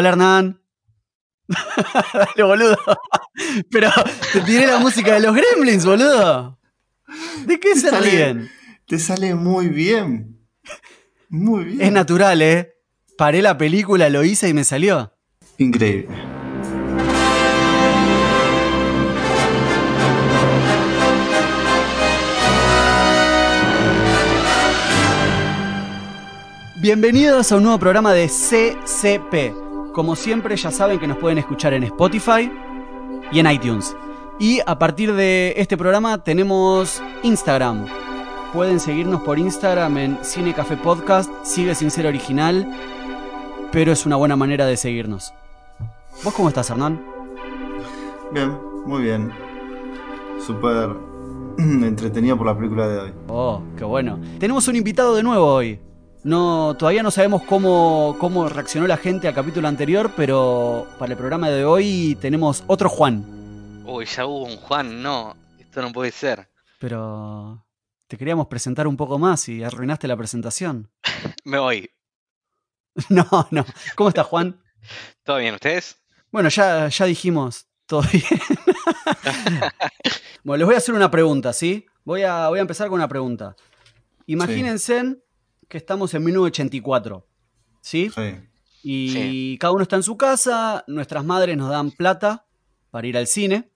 Hola Hernán. Dale, boludo. Pero te tiré la música de los gremlins, boludo. ¿De qué se sale- ríen? Te sale muy bien. Muy bien. Es natural, ¿eh? Paré la película, lo hice y me salió. Increíble. Bienvenidos a un nuevo programa de CCP. Como siempre, ya saben que nos pueden escuchar en Spotify y en iTunes. Y a partir de este programa tenemos Instagram. Pueden seguirnos por Instagram en Cine Café Podcast. Sigue sin ser original, pero es una buena manera de seguirnos. ¿Vos cómo estás, Hernán? Bien, muy bien. Súper entretenido por la película de hoy. Oh, qué bueno. Tenemos un invitado de nuevo hoy. No, todavía no sabemos cómo, cómo reaccionó la gente al capítulo anterior, pero para el programa de hoy tenemos otro Juan. Uy, ya hubo un Juan, no, esto no puede ser. Pero te queríamos presentar un poco más y arruinaste la presentación. Me voy. No, no. ¿Cómo estás, Juan? ¿Todo bien, ustedes? Bueno, ya, ya dijimos, todo bien. bueno, les voy a hacer una pregunta, ¿sí? Voy a, voy a empezar con una pregunta. Imagínense que estamos en 1984, ¿sí? Sí. Y Sí. cada uno está en su casa, nuestras madres nos dan plata para ir al cine.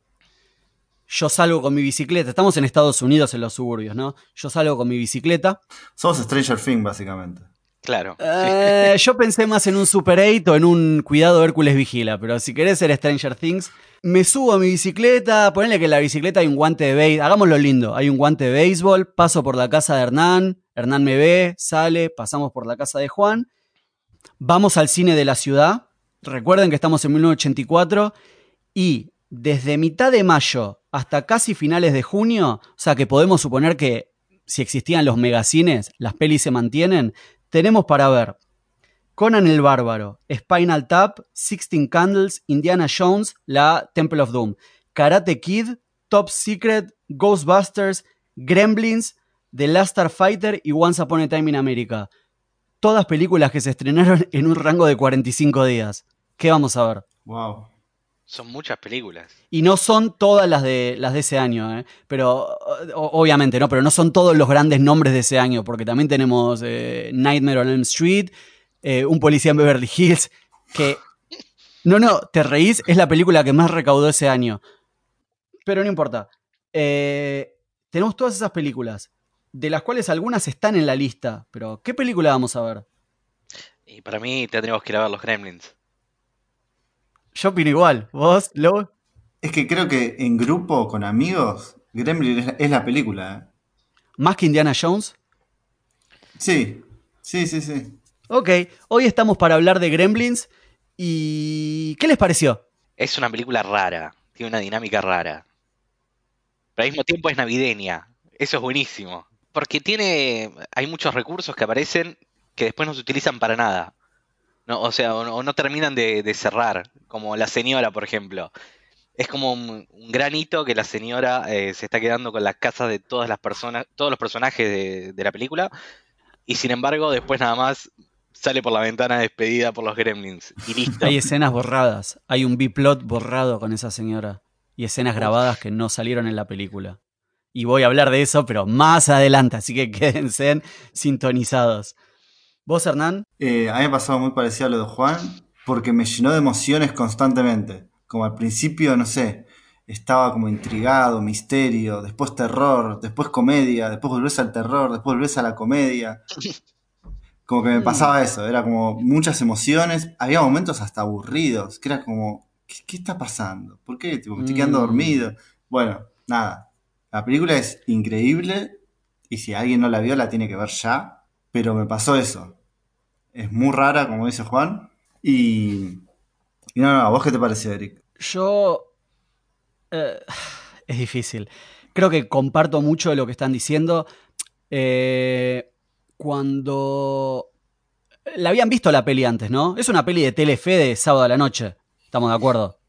Yo salgo con mi bicicleta, estamos en Estados Unidos, en los suburbios, ¿no? Yo salgo con mi bicicleta. Somos Stranger Things, básicamente. Claro. Eh, yo pensé más en un Super 8 o en un Cuidado Hércules Vigila, pero si querés ser Stranger Things, me subo a mi bicicleta, ponele que en la bicicleta hay un guante de béisbol, hagámoslo lindo, hay un guante de béisbol, paso por la casa de Hernán, Hernán me ve, sale, pasamos por la casa de Juan, vamos al cine de la ciudad, recuerden que estamos en 1984 y desde mitad de mayo hasta casi finales de junio, o sea que podemos suponer que si existían los megacines, las pelis se mantienen, tenemos para ver Conan el Bárbaro, Spinal Tap, Sixteen Candles, Indiana Jones, la Temple of Doom, Karate Kid, Top Secret, Ghostbusters, Gremlins, The Last Starfighter y Once Upon a Time in America. Todas películas que se estrenaron en un rango de 45 días. ¿Qué vamos a ver? Wow. Son muchas películas. Y no son todas las de, las de ese año, ¿eh? pero o- obviamente no, pero no son todos los grandes nombres de ese año, porque también tenemos eh, Nightmare on Elm Street, eh, Un policía en Beverly Hills, que... No, no, te reís, es la película que más recaudó ese año. Pero no importa. Tenemos todas esas películas, de las cuales algunas están en la lista, pero ¿qué película vamos a ver? Y para mí tendríamos que ir a ver los Gremlins. Yo opino igual, vos, Lo. Es que creo que en grupo, con amigos, Gremlin es la, es la película. ¿eh? Más que Indiana Jones. Sí, sí, sí, sí. Ok, hoy estamos para hablar de Gremlins y ¿qué les pareció? Es una película rara, tiene una dinámica rara. Pero al mismo tiempo es navideña. Eso es buenísimo. Porque tiene. Hay muchos recursos que aparecen que después no se utilizan para nada. No, o sea, o no, o no terminan de, de cerrar. Como la señora, por ejemplo. Es como un, un gran hito que la señora eh, se está quedando con las casas de todas las personas, todos los personajes de, de la película. Y sin embargo, después nada más sale por la ventana despedida por los gremlins. Y listo. Hay escenas borradas, hay un B-plot borrado con esa señora y escenas grabadas que no salieron en la película. Y voy a hablar de eso, pero más adelante, así que quédense sintonizados. ¿Vos, Hernán? Eh, a mí me pasó muy parecido a lo de Juan, porque me llenó de emociones constantemente. Como al principio, no sé, estaba como intrigado, misterio, después terror, después comedia, después volvés al terror, después volvés a la comedia. Como que me pasaba eso, era como muchas emociones, había momentos hasta aburridos, que era como, ¿qué, qué está pasando? ¿Por qué? Tipo, me estoy quedando Mm. dormido. Bueno, nada, la película es increíble y si alguien no la vio la tiene que ver ya, pero me pasó eso. Es muy rara, como dice Juan, y... Y no, no, ¿a vos qué te pareció, Eric? Yo... eh, es difícil. Creo que comparto mucho de lo que están diciendo. Eh, cuando... La habían visto la peli antes, ¿no? Es una peli de Telefe de sábado a la noche. Estamos de acuerdo.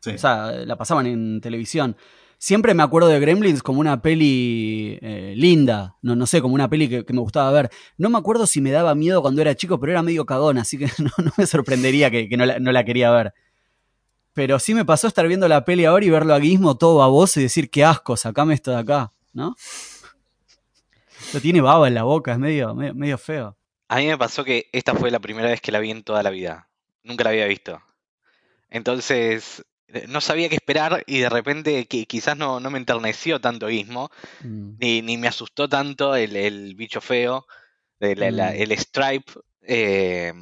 Sí. O sea, la pasaban en televisión. Siempre me acuerdo de Gremlins como una peli eh, linda, no, no sé, como una peli que, me gustaba ver. No me acuerdo si me daba miedo cuando era chico, pero era medio cagón, así que no, me sorprendería que, no, la, quería ver. Pero sí me pasó estar viendo la peli ahora y verlo a Gizmo todo baboso y decir, qué asco, sacame esto de acá, ¿no? Lo tiene baba en la boca, es medio, medio, medio feo. A mí me pasó que esta fue la primera vez que la vi en toda la vida. Nunca la había visto. Entonces, no sabía qué esperar y de repente que quizás no, no me enterneció tanto Gizmo, mm. ni, ni, me asustó tanto el, el bicho feo, el, mm. la, el Stripe, eh,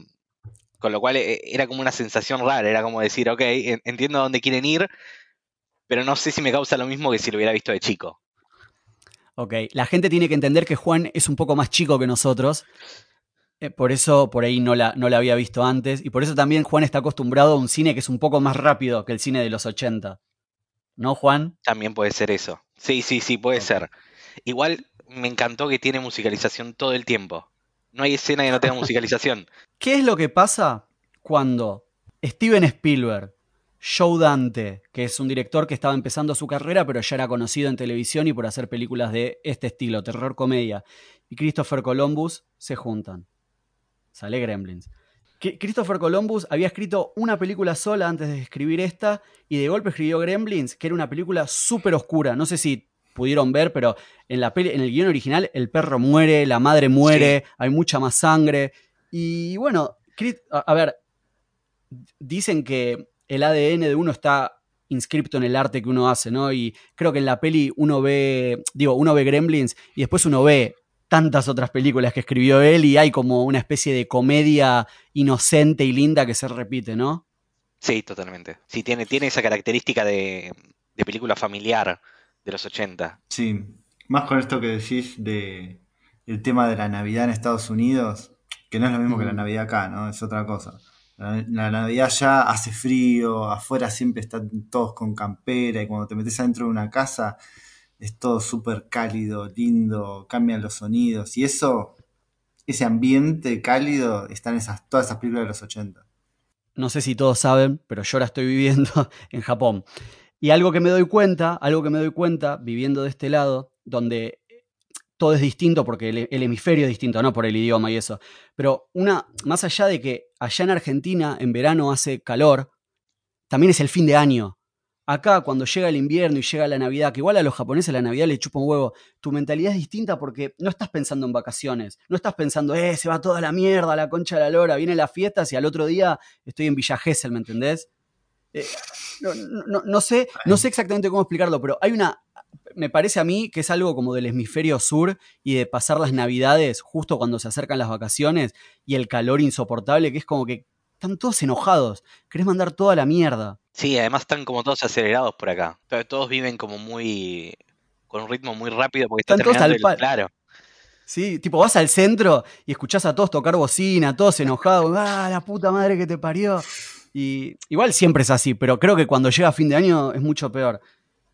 con lo cual eh, era como una sensación rara, era como decir, ok, entiendo a dónde quieren ir, pero no sé si me causa lo mismo que si lo hubiera visto de chico. Ok, la gente tiene que entender que Juan es un poco más chico que nosotros, eh, por eso por ahí no la, no la había visto antes. Y por eso también Juan está acostumbrado a un cine que es un poco más rápido que el cine de los 80. ¿No, Juan? También puede ser eso. Sí, sí, sí, puede okay. ser. Igual me encantó que tiene musicalización todo el tiempo. No hay escena que no tenga musicalización. ¿Qué es lo que pasa cuando Steven Spielberg, Joe Dante, que es un director que estaba empezando su carrera, pero ya era conocido en televisión y por hacer películas de este estilo, terror comedia, y Christopher Columbus se juntan? Sale Gremlins. Christopher Columbus había escrito una película sola antes de escribir esta y de golpe escribió Gremlins, que era una película súper oscura. No sé si pudieron ver, pero en, la peli, en el guion original el perro muere, la madre muere, sí. hay mucha más sangre. Y bueno, a ver, dicen que el ADN de uno está inscripto en el arte que uno hace, ¿no? Y creo que en la peli uno ve, digo, uno ve Gremlins y después uno ve tantas otras películas que escribió él y hay como una especie de comedia inocente y linda que se repite, ¿no? Sí, totalmente. Sí, tiene, tiene esa característica de, de película familiar de los 80. Sí, más con esto que decís de el tema de la Navidad en Estados Unidos, que no es lo mismo mm. que la Navidad acá, ¿no? Es otra cosa. La, la, Navidad ya hace frío, afuera siempre están todos con campera y cuando te metes adentro de una casa es todo súper cálido, lindo, cambian los sonidos y eso, ese ambiente cálido está en esas, todas esas películas de los 80. No sé si todos saben, pero yo ahora estoy viviendo en Japón. Y algo que me doy cuenta, algo que me doy cuenta viviendo de este lado, donde todo es distinto porque el, el, hemisferio es distinto, no por el idioma y eso. Pero una, más allá de que allá en Argentina en verano hace calor, también es el fin de año. Acá, cuando llega el invierno y llega la Navidad, que igual a los japoneses la Navidad le chupa un huevo, tu mentalidad es distinta porque no estás pensando en vacaciones, no estás pensando, eh, se va toda la mierda, la concha de la lora, vienen las fiestas y al otro día estoy en Villa Gesell, ¿me entendés? Eh, no, no, no, sé, no sé exactamente cómo explicarlo, pero hay una. Me parece a mí que es algo como del hemisferio sur y de pasar las navidades justo cuando se acercan las vacaciones y el calor insoportable, que es como que están todos enojados. Querés mandar toda la mierda. Sí, además están como todos acelerados por acá. Todos viven como muy. con un ritmo muy rápido porque están todos al el, Claro. Sí, tipo vas al centro y escuchás a todos tocar bocina, todos enojados. ¡Ah, la puta madre que te parió! Y igual siempre es así, pero creo que cuando llega fin de año es mucho peor.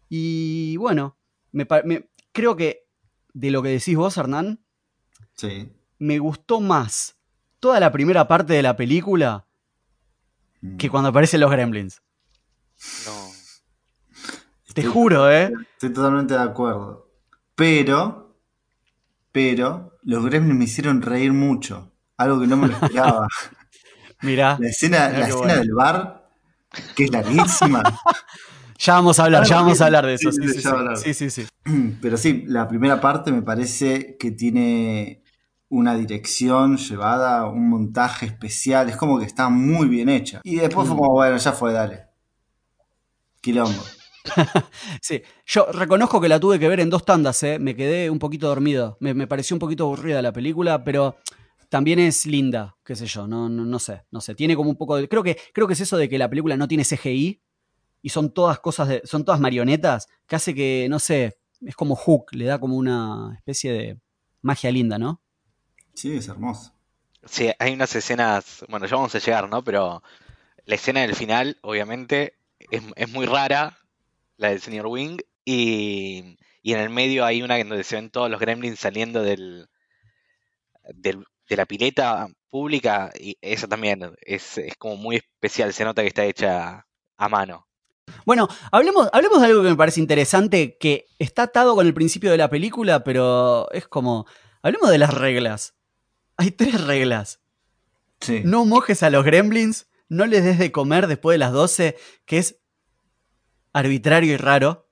Y bueno, me, me, creo que de lo que decís vos, Hernán, sí. me gustó más toda la primera parte de la película. Que cuando aparecen los gremlins. No. Te juro, ¿eh? Estoy totalmente de acuerdo. Pero, pero, los gremlins me hicieron reír mucho. Algo que no me lo esperaba. Mirá. La escena, mirá la escena bueno. del bar, que es larguísima. Ya vamos a hablar, ya vamos a hablar de eso. sí, Sí, sí, sí, sí, sí. Pero sí, la primera parte me parece que tiene una dirección llevada, un montaje especial, es como que está muy bien hecha. Y después fue Mm. como, bueno, ya fue, dale. Quilombo. Sí, yo reconozco que la tuve que ver en dos tandas, ¿eh? me quedé un poquito dormido, me, me pareció un poquito aburrida la película, pero también es linda, qué sé yo, no, no, no sé, no sé, tiene como un poco de... Creo que, creo que es eso de que la película no tiene CGI y son todas cosas, de, son todas marionetas, que hace que, no sé, es como Hook, le da como una especie de magia linda, ¿no? Sí, es hermoso. Sí, hay unas escenas, bueno, ya vamos a llegar, ¿no? Pero la escena del final, obviamente, es, es muy rara, la del señor Wing, y, y en el medio hay una donde se ven todos los gremlins saliendo del, del- de la pileta pública, y esa también es, es como muy especial, se nota que está hecha a mano. Bueno, hablemos, hablemos de algo que me parece interesante, que está atado con el principio de la película, pero es como. Hablemos de las reglas. Hay tres reglas. Sí. No mojes a los gremlins, no les des de comer después de las 12, que es arbitrario y raro,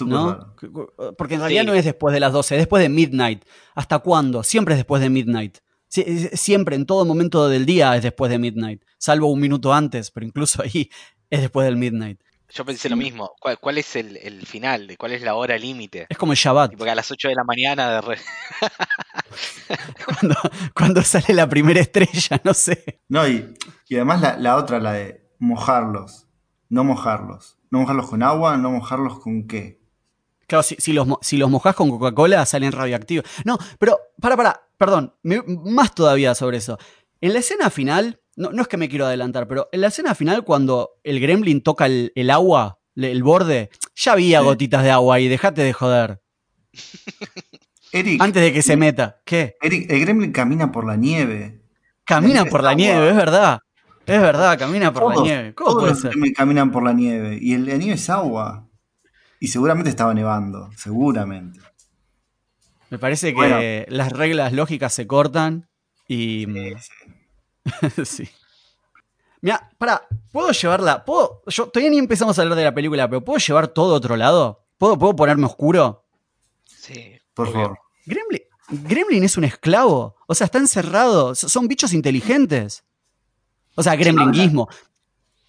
¿no? raro. Porque en realidad Sí. no es después de las 12, es después de midnight. ¿Hasta cuándo? Siempre es después de midnight. Sie- Siempre, en todo momento del día es después de midnight. Salvo un minuto antes, pero incluso ahí es después del midnight. Yo pensé lo mismo. ¿Cuál, cuál es el, el final? de ¿Cuál es la hora límite? Es como el Shabbat. Tipo que a las 8 de la mañana de re- cuando, cuando sale la primera estrella, no sé. No, y, y además la, la otra, la de mojarlos. No mojarlos. No mojarlos con agua, no mojarlos con qué. Claro, si, si los, si los mojás con Coca-Cola salen radioactivos. No, pero, para, para, perdón, me- más todavía sobre eso. En la escena final, no, no es que me quiero adelantar, pero en la escena final cuando el gremlin toca el, el agua, el borde, ya había Sí. gotitas de agua ahí, dejate de joder. Eric, Antes de que se meta. ¿Qué? Eric, el gremlin camina por la nieve. Camina por la agua. nieve, es verdad. Es verdad, camina por la nieve. ¿Cómo todos puede los ser? gremlins caminan por la nieve. Y el- la nieve es agua. Y seguramente estaba nevando. Seguramente. Me parece que Bueno. las reglas lógicas se cortan y. sí. Mira, para, ¿puedo llevarla? ¿Puedo? Yo todavía ni empezamos a hablar de la película, pero ¿puedo llevar todo a otro lado? ¿Puedo, ¿Puedo ponerme oscuro? Sí. Por favor. Gremlin, Gremlin es un esclavo. O sea, está encerrado. Son bichos inteligentes. O sea, gremlinguismo.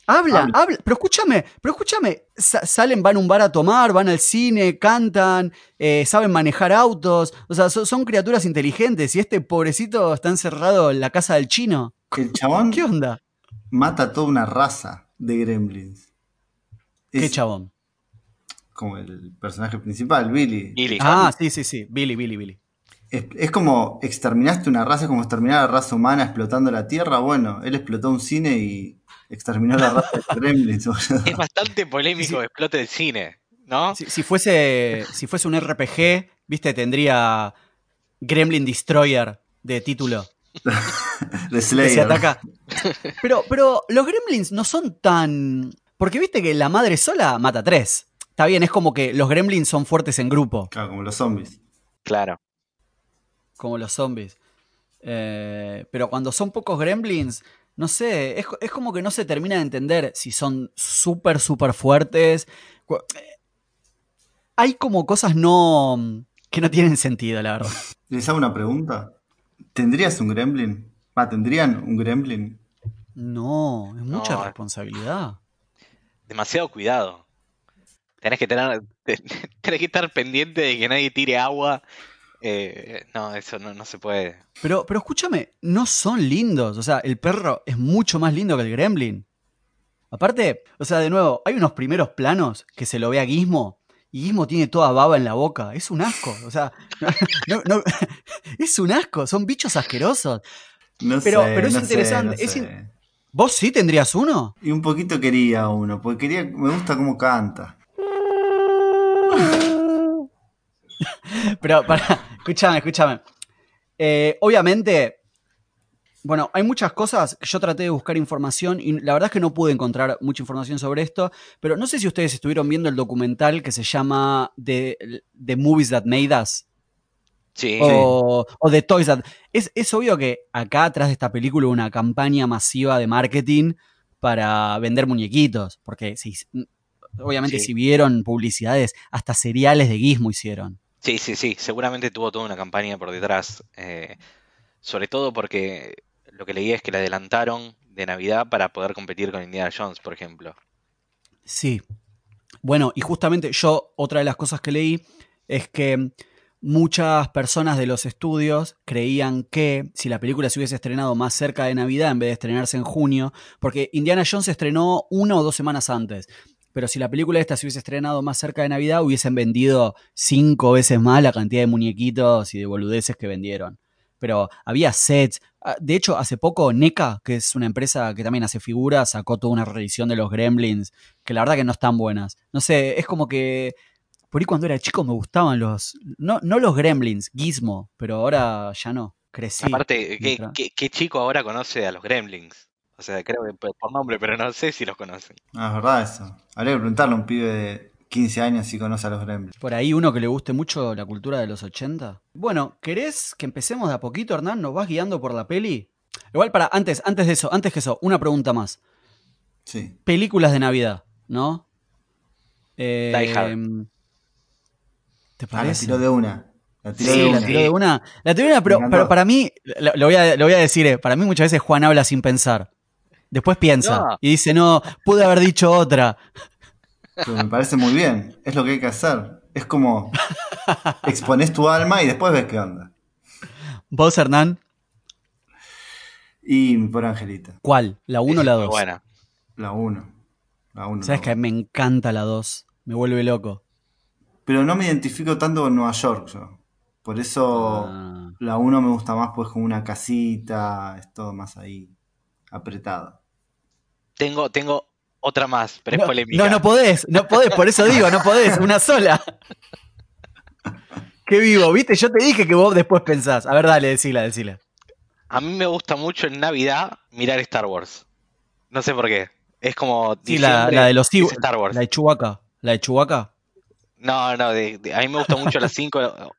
Hablan, Habla. hablan. Pero escúchame, pero escúchame. Sa- salen, van a un bar a tomar, van al cine, cantan, eh, saben manejar autos. O sea, so- son criaturas inteligentes. Y este pobrecito está encerrado en la casa del chino. El chabón ¿Qué onda? mata a toda una raza de gremlins. ¿Qué chabón? como el personaje principal, Billy. Billy. Ah, sí, sí, sí. Billy, Billy, Billy. Es, es como exterminaste una raza, es como exterminar a la raza humana explotando la Tierra. Bueno, él explotó un cine y exterminó la raza de gremlins. Es bastante polémico Sí. el explote del cine, ¿no? Si, si fuese, si fuese un RPG, viste, tendría Gremlin Destroyer de título. De que se Slayer. ataca. Pero, pero los gremlins no son tan. Porque viste que la madre sola mata tres. Está bien, es como que los gremlins son fuertes en grupo, Claro, como los zombies. Claro. como los zombies. Eh, pero cuando son pocos gremlins, no sé, es, es como que no se termina de entender si son súper, súper fuertes. Eh, Hay como cosas no. que no tienen sentido, la verdad. ¿Les hago una pregunta? ¿Tendrías un gremlin? Ah, ¿Tendrían un gremlin? No, es mucha No. responsabilidad. Demasiado cuidado. Tenés que tener, te- tenés que estar pendiente de que nadie tire agua. Eh, no, eso no, no se puede. Pero, pero escúchame, no son lindos. O sea, el perro es mucho más lindo que el gremlin. Aparte, o sea, de nuevo, hay unos primeros planos que se lo ve a Gizmo y Gizmo tiene toda baba en la boca. Es un asco. O sea, no- no- es un asco. Son bichos asquerosos. No Pero- sé, pero es no sé, interesante, no es sé. in- ¿Vos sí tendrías uno? Y un poquito quería uno, porque quería, me gusta cómo canta. Pero, para, escúchame, escúchame. Eh, obviamente, bueno, hay muchas cosas. que Yo traté de buscar información y la verdad es que no pude encontrar mucha información sobre esto. Pero no sé si ustedes estuvieron viendo el documental que se llama The, The Movies That Made Us Sí. o, o The Toys That. Es, es obvio que acá atrás de esta película hubo una campaña masiva de marketing para vender muñequitos. Porque sí, obviamente, Sí. si vieron publicidades, hasta seriales de Gizmo hicieron. Sí, sí, sí, seguramente tuvo toda una campaña por detrás, eh, sobre todo porque lo que leí es que la adelantaron de Navidad para poder competir con Indiana Jones, por ejemplo. Sí. Bueno, y justamente yo, otra de las cosas que leí es que muchas personas de los estudios creían que si la película se hubiese estrenado más cerca de Navidad en vez de estrenarse en junio, porque Indiana Jones se estrenó una o dos semanas antes, pero si la película esta se hubiese estrenado más cerca de Navidad, hubiesen vendido cinco veces más la cantidad de muñequitos y de boludeces que vendieron. Pero había sets. Ah, De hecho, hace poco NECA, que es una empresa que también hace figuras, sacó toda una revisión de los Gremlins, que la verdad que no están buenas. No sé, es como que por ahí cuando era chico me gustaban los. No, no los Gremlins, Gizmo, pero ahora ya no. Crecí. Aparte, ¿qué, qué- qué chico ahora conoce a los Gremlins? O sea, creo que por por nombre, pero no sé si los conocen. Ah, es verdad eso. Habría que preguntarle a un pibe de 15 años si conoce a los gremlins. Por ahí uno que le guste mucho la cultura de los 80. Bueno, ¿querés que empecemos de a poquito, Hernán? ¿Nos vas guiando por la peli? Igual para, antes, antes de eso, antes que eso, una pregunta más. Sí. Películas de Navidad, ¿no? Eh, Die Hard. ¿Te Ah, la parece? tiró de una. La tiró Sí, de la una. tiró de una. La tiró de una, pero, para mí, lo, lo voy a, lo voy a decir, eh, para mí muchas veces Juan habla sin pensar. Después piensa No. y dice, no, pude haber dicho otra. Pero me parece muy bien. Es lo que hay que hacer. Es como expones tu alma y después ves qué onda. ¿Vos, Hernán? Y mi pobre angelita. ¿Cuál? ¿La 1 o la Muy 2? buena. La 1. La 1. Sabes que me encanta la 2. Me vuelve loco. Pero no me identifico tanto con Nueva York yo. Por eso Ah. la 1 me gusta más pues como una casita. Es todo más ahí apretado. Tengo, tengo otra más, pero no, es polémica. no, no podés, no podés, por eso digo, no podés, una sola. Qué vivo, viste, yo te dije que vos después pensás. A ver, dale, decila, decila. A mí me gusta mucho en Navidad mirar Star Wars. No sé por qué. Es como. Sí, la, de los. Star Wars. La de Chewbacca. La de Chewbacca. No, no, de- de- a mí me gusta mucho las 5.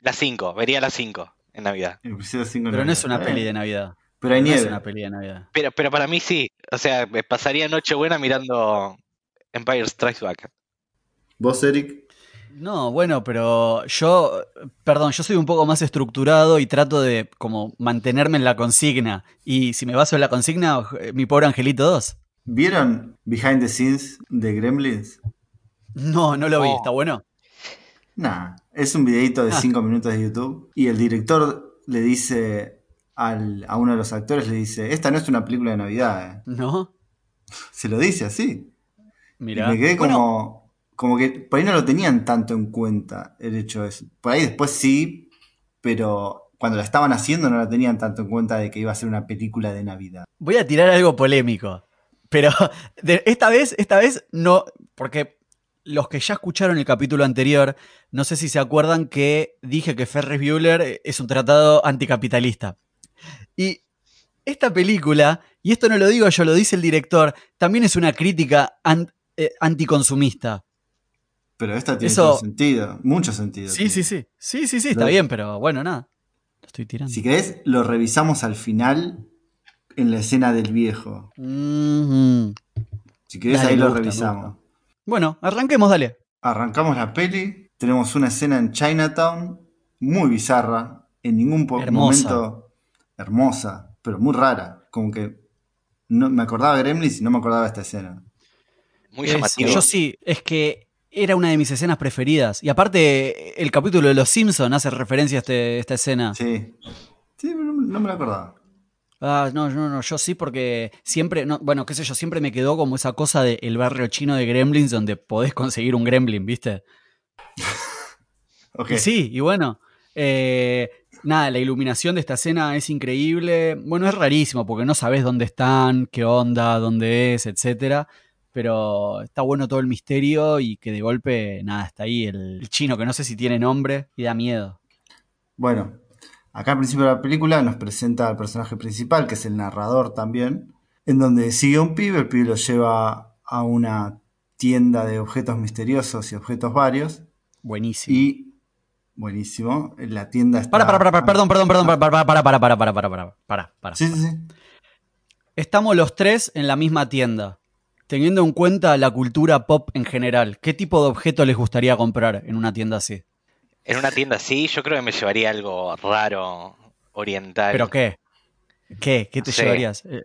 Las 5, vería las 5 en Navidad. 5 Pero no es una peli de Navidad. Pero hay No es nieve. una peli de Navidad. Pero, pero para mí sí. O sea, me pasaría Nochebuena mirando Empire Strikes Back. ¿Vos, Eric? No, bueno, pero yo, perdón, yo soy un poco más estructurado y trato de como mantenerme en la consigna. Y si me baso en la consigna, eh, mi pobre Angelito 2. ¿Vieron Behind the Scenes de Gremlins? No, no lo vi, No. está bueno. Nah, es un videito de Ah. 5 minutos de YouTube y el director le dice al- a uno de los actores, le dice, esta no es una película de Navidad, eh". ¿No? Se lo dice así. Mirá. Y me quedé Bueno, como, como que por ahí no lo tenían tanto en cuenta el hecho de eso. Por ahí después sí, pero cuando la estaban haciendo no la tenían tanto en cuenta de que iba a ser una película de Navidad. voy a tirar algo polémico. Pero de- esta vez, esta vez no, porque los que ya escucharon el capítulo anterior, no sé si se acuerdan que dije que Ferris Bueller es un tratado anticapitalista. Y esta película, y esto no lo digo yo, lo dice el director, también es una crítica eh, anticonsumista. Pero esta tiene Eso- todo sentido, mucho sentido. Sí, sí, sí. Sí, sí, sí, está Lo- bien, pero bueno, nada. Lo estoy tirando. Si querés, lo revisamos al final en la escena del viejo. Si querés, Dale, ahí lo gusta, revisamos. Bueno, arranquemos, dale. Arrancamos la peli, tenemos una escena en Chinatown muy bizarra, en ningún Hermosa. momento hermosa, pero muy rara, como que no me acordaba de Gremlins y no me acordaba de esta escena. Muy Es- llamativo. yo sí, es que era una de mis escenas preferidas. Y aparte, el capítulo de Los Simpsons hace referencia a este- esta escena. Sí, sí, pero no, no me la acordaba. Ah, no, no, no, yo sí porque siempre, no, bueno, qué sé yo, siempre me quedó como esa cosa del el barrio chino de Gremlins donde podés conseguir un Gremlin, ¿viste? Y sí, y bueno, eh, nada, la iluminación de esta escena es increíble. Bueno, es rarísimo porque no sabes dónde están, qué onda, dónde es, etcétera. Pero está bueno todo el misterio y que de golpe, nada, está ahí el, el chino que no sé si tiene nombre y da miedo. Bueno, acá al principio de la película nos presenta al personaje principal, que es el narrador también, en donde sigue a un pibe, el pibe lo lleva a una tienda de objetos misteriosos y objetos varios, Buenísimo. y buenísimo, la tienda está... Para, para, para, para, perdón, perdón, perdón, para, para, para, para, para, para, para, para, para, para. Sí, sí, sí. Estamos los tres en la misma tienda. Teniendo en cuenta la cultura pop en general, ¿qué tipo de objeto les gustaría comprar en una tienda así? En una tienda así, yo creo que me llevaría algo raro, oriental. ¿Pero qué? ¿Qué? ¿Qué te llevarías? Eh,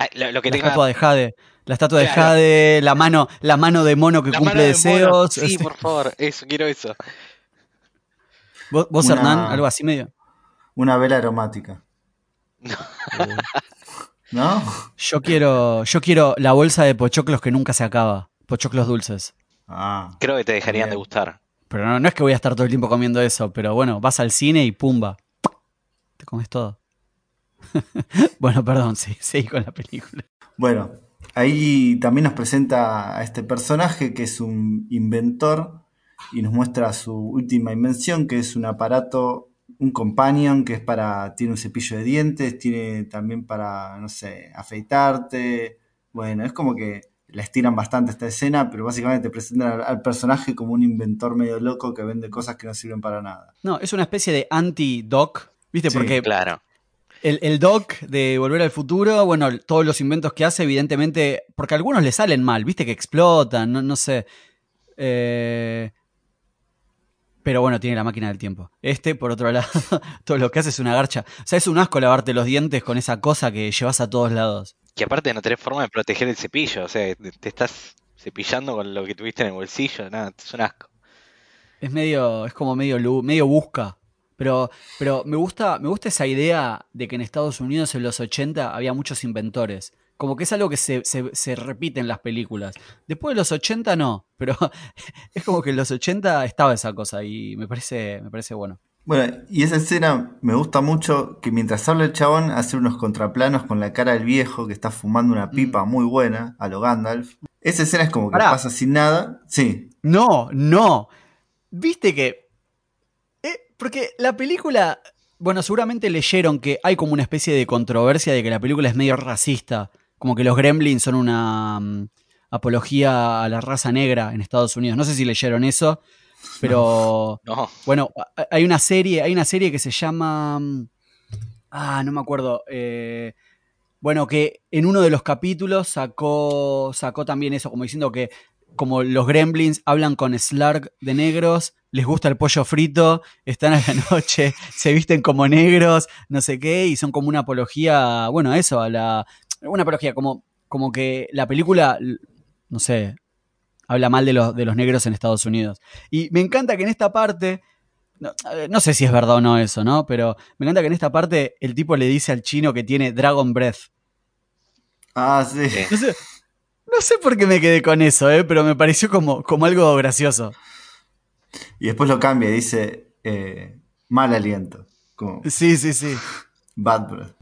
Ah, lo, lo que la tenga estatua de Jade. La estatua de. Jade, la mano, la mano de mono que la cumple mano de mono. deseos. Sí, Este, por favor, eso, quiero eso. ¿Vos, vos, Una- Hernán, algo así medio? Una vela aromática. ¿No? Yo quiero, yo quiero la bolsa de pochoclos que nunca se acaba. Pochoclos dulces. Ah, Creo que te dejarían Bien. de gustar. Pero no, no es que voy a estar todo el tiempo comiendo eso, pero bueno, vas al cine y pumba. Te comes todo. bueno, perdón, sí, seguí con la película. Bueno, ahí también nos presenta a este personaje que es un inventor y nos muestra su última invención, que es un aparato un companion que es para. Tiene un cepillo de dientes, tiene también para, no sé, afeitarte. Bueno, es como que la estiran bastante esta escena, pero básicamente te presentan al, al personaje como un inventor medio loco que vende cosas que no sirven para nada. No, es una especie de anti-doc, ¿viste? Sí, Porque Claro. el, el doc de Volver al Futuro, bueno, todos los inventos que hace, evidentemente, porque a algunos le salen mal, ¿viste? Que explotan, no, no sé. Eh, pero bueno, tiene la máquina del tiempo. Este, por otro lado, todo lo que hace es una garcha. O sea, es un asco lavarte los dientes con esa cosa que llevas a todos lados. Que aparte no tenés forma de proteger el cepillo, o sea, te, estás cepillando con lo que tuviste en el bolsillo, nada, es un asco. Es medio, es como medio, medio busca. Pero, pero me gusta, me gusta esa idea de que en Estados Unidos en los 80 había muchos inventores. Como que es algo que se, se, se repite en las películas. Después de los 80 no, pero es como que en los 80 estaba esa cosa y me parece, me parece bueno. Bueno, y esa escena me gusta mucho que mientras habla el chabón hace unos contraplanos con la cara del viejo que está fumando una pipa muy buena a lo Gandalf. Esa escena es como que Pará. pasa sin nada. Sí, No, no. Viste que. eh, porque la película. Bueno, seguramente leyeron que hay como una especie de controversia de que la película es medio racista. Como que los gremlins son una mm, apología a la raza negra en Estados Unidos. No sé si leyeron eso, pero. No, Bueno, hay una serie, hay una serie que se llama. mm, Ah, no me acuerdo. eh, bueno, que en uno de los capítulos sacó, sacó también eso, como diciendo que como los gremlins hablan con Slark de negros, les gusta el pollo frito, están a la noche, se visten como negros, no sé qué, y son como una apología, bueno, a eso, a la. Una apología, como, como que la película, no sé, habla mal de los, de los negros en Estados Unidos. Y me encanta que en esta parte, no, no sé si es verdad o no eso, ¿no? Pero me encanta que en esta parte el tipo le dice al chino que tiene Dragon Breath. Ah, sí. No sé, no sé por qué me quedé con eso, ¿eh? pero me pareció como, como algo gracioso. Y después lo cambia y dice eh, mal aliento. Como Sí, sí, sí. bad breath.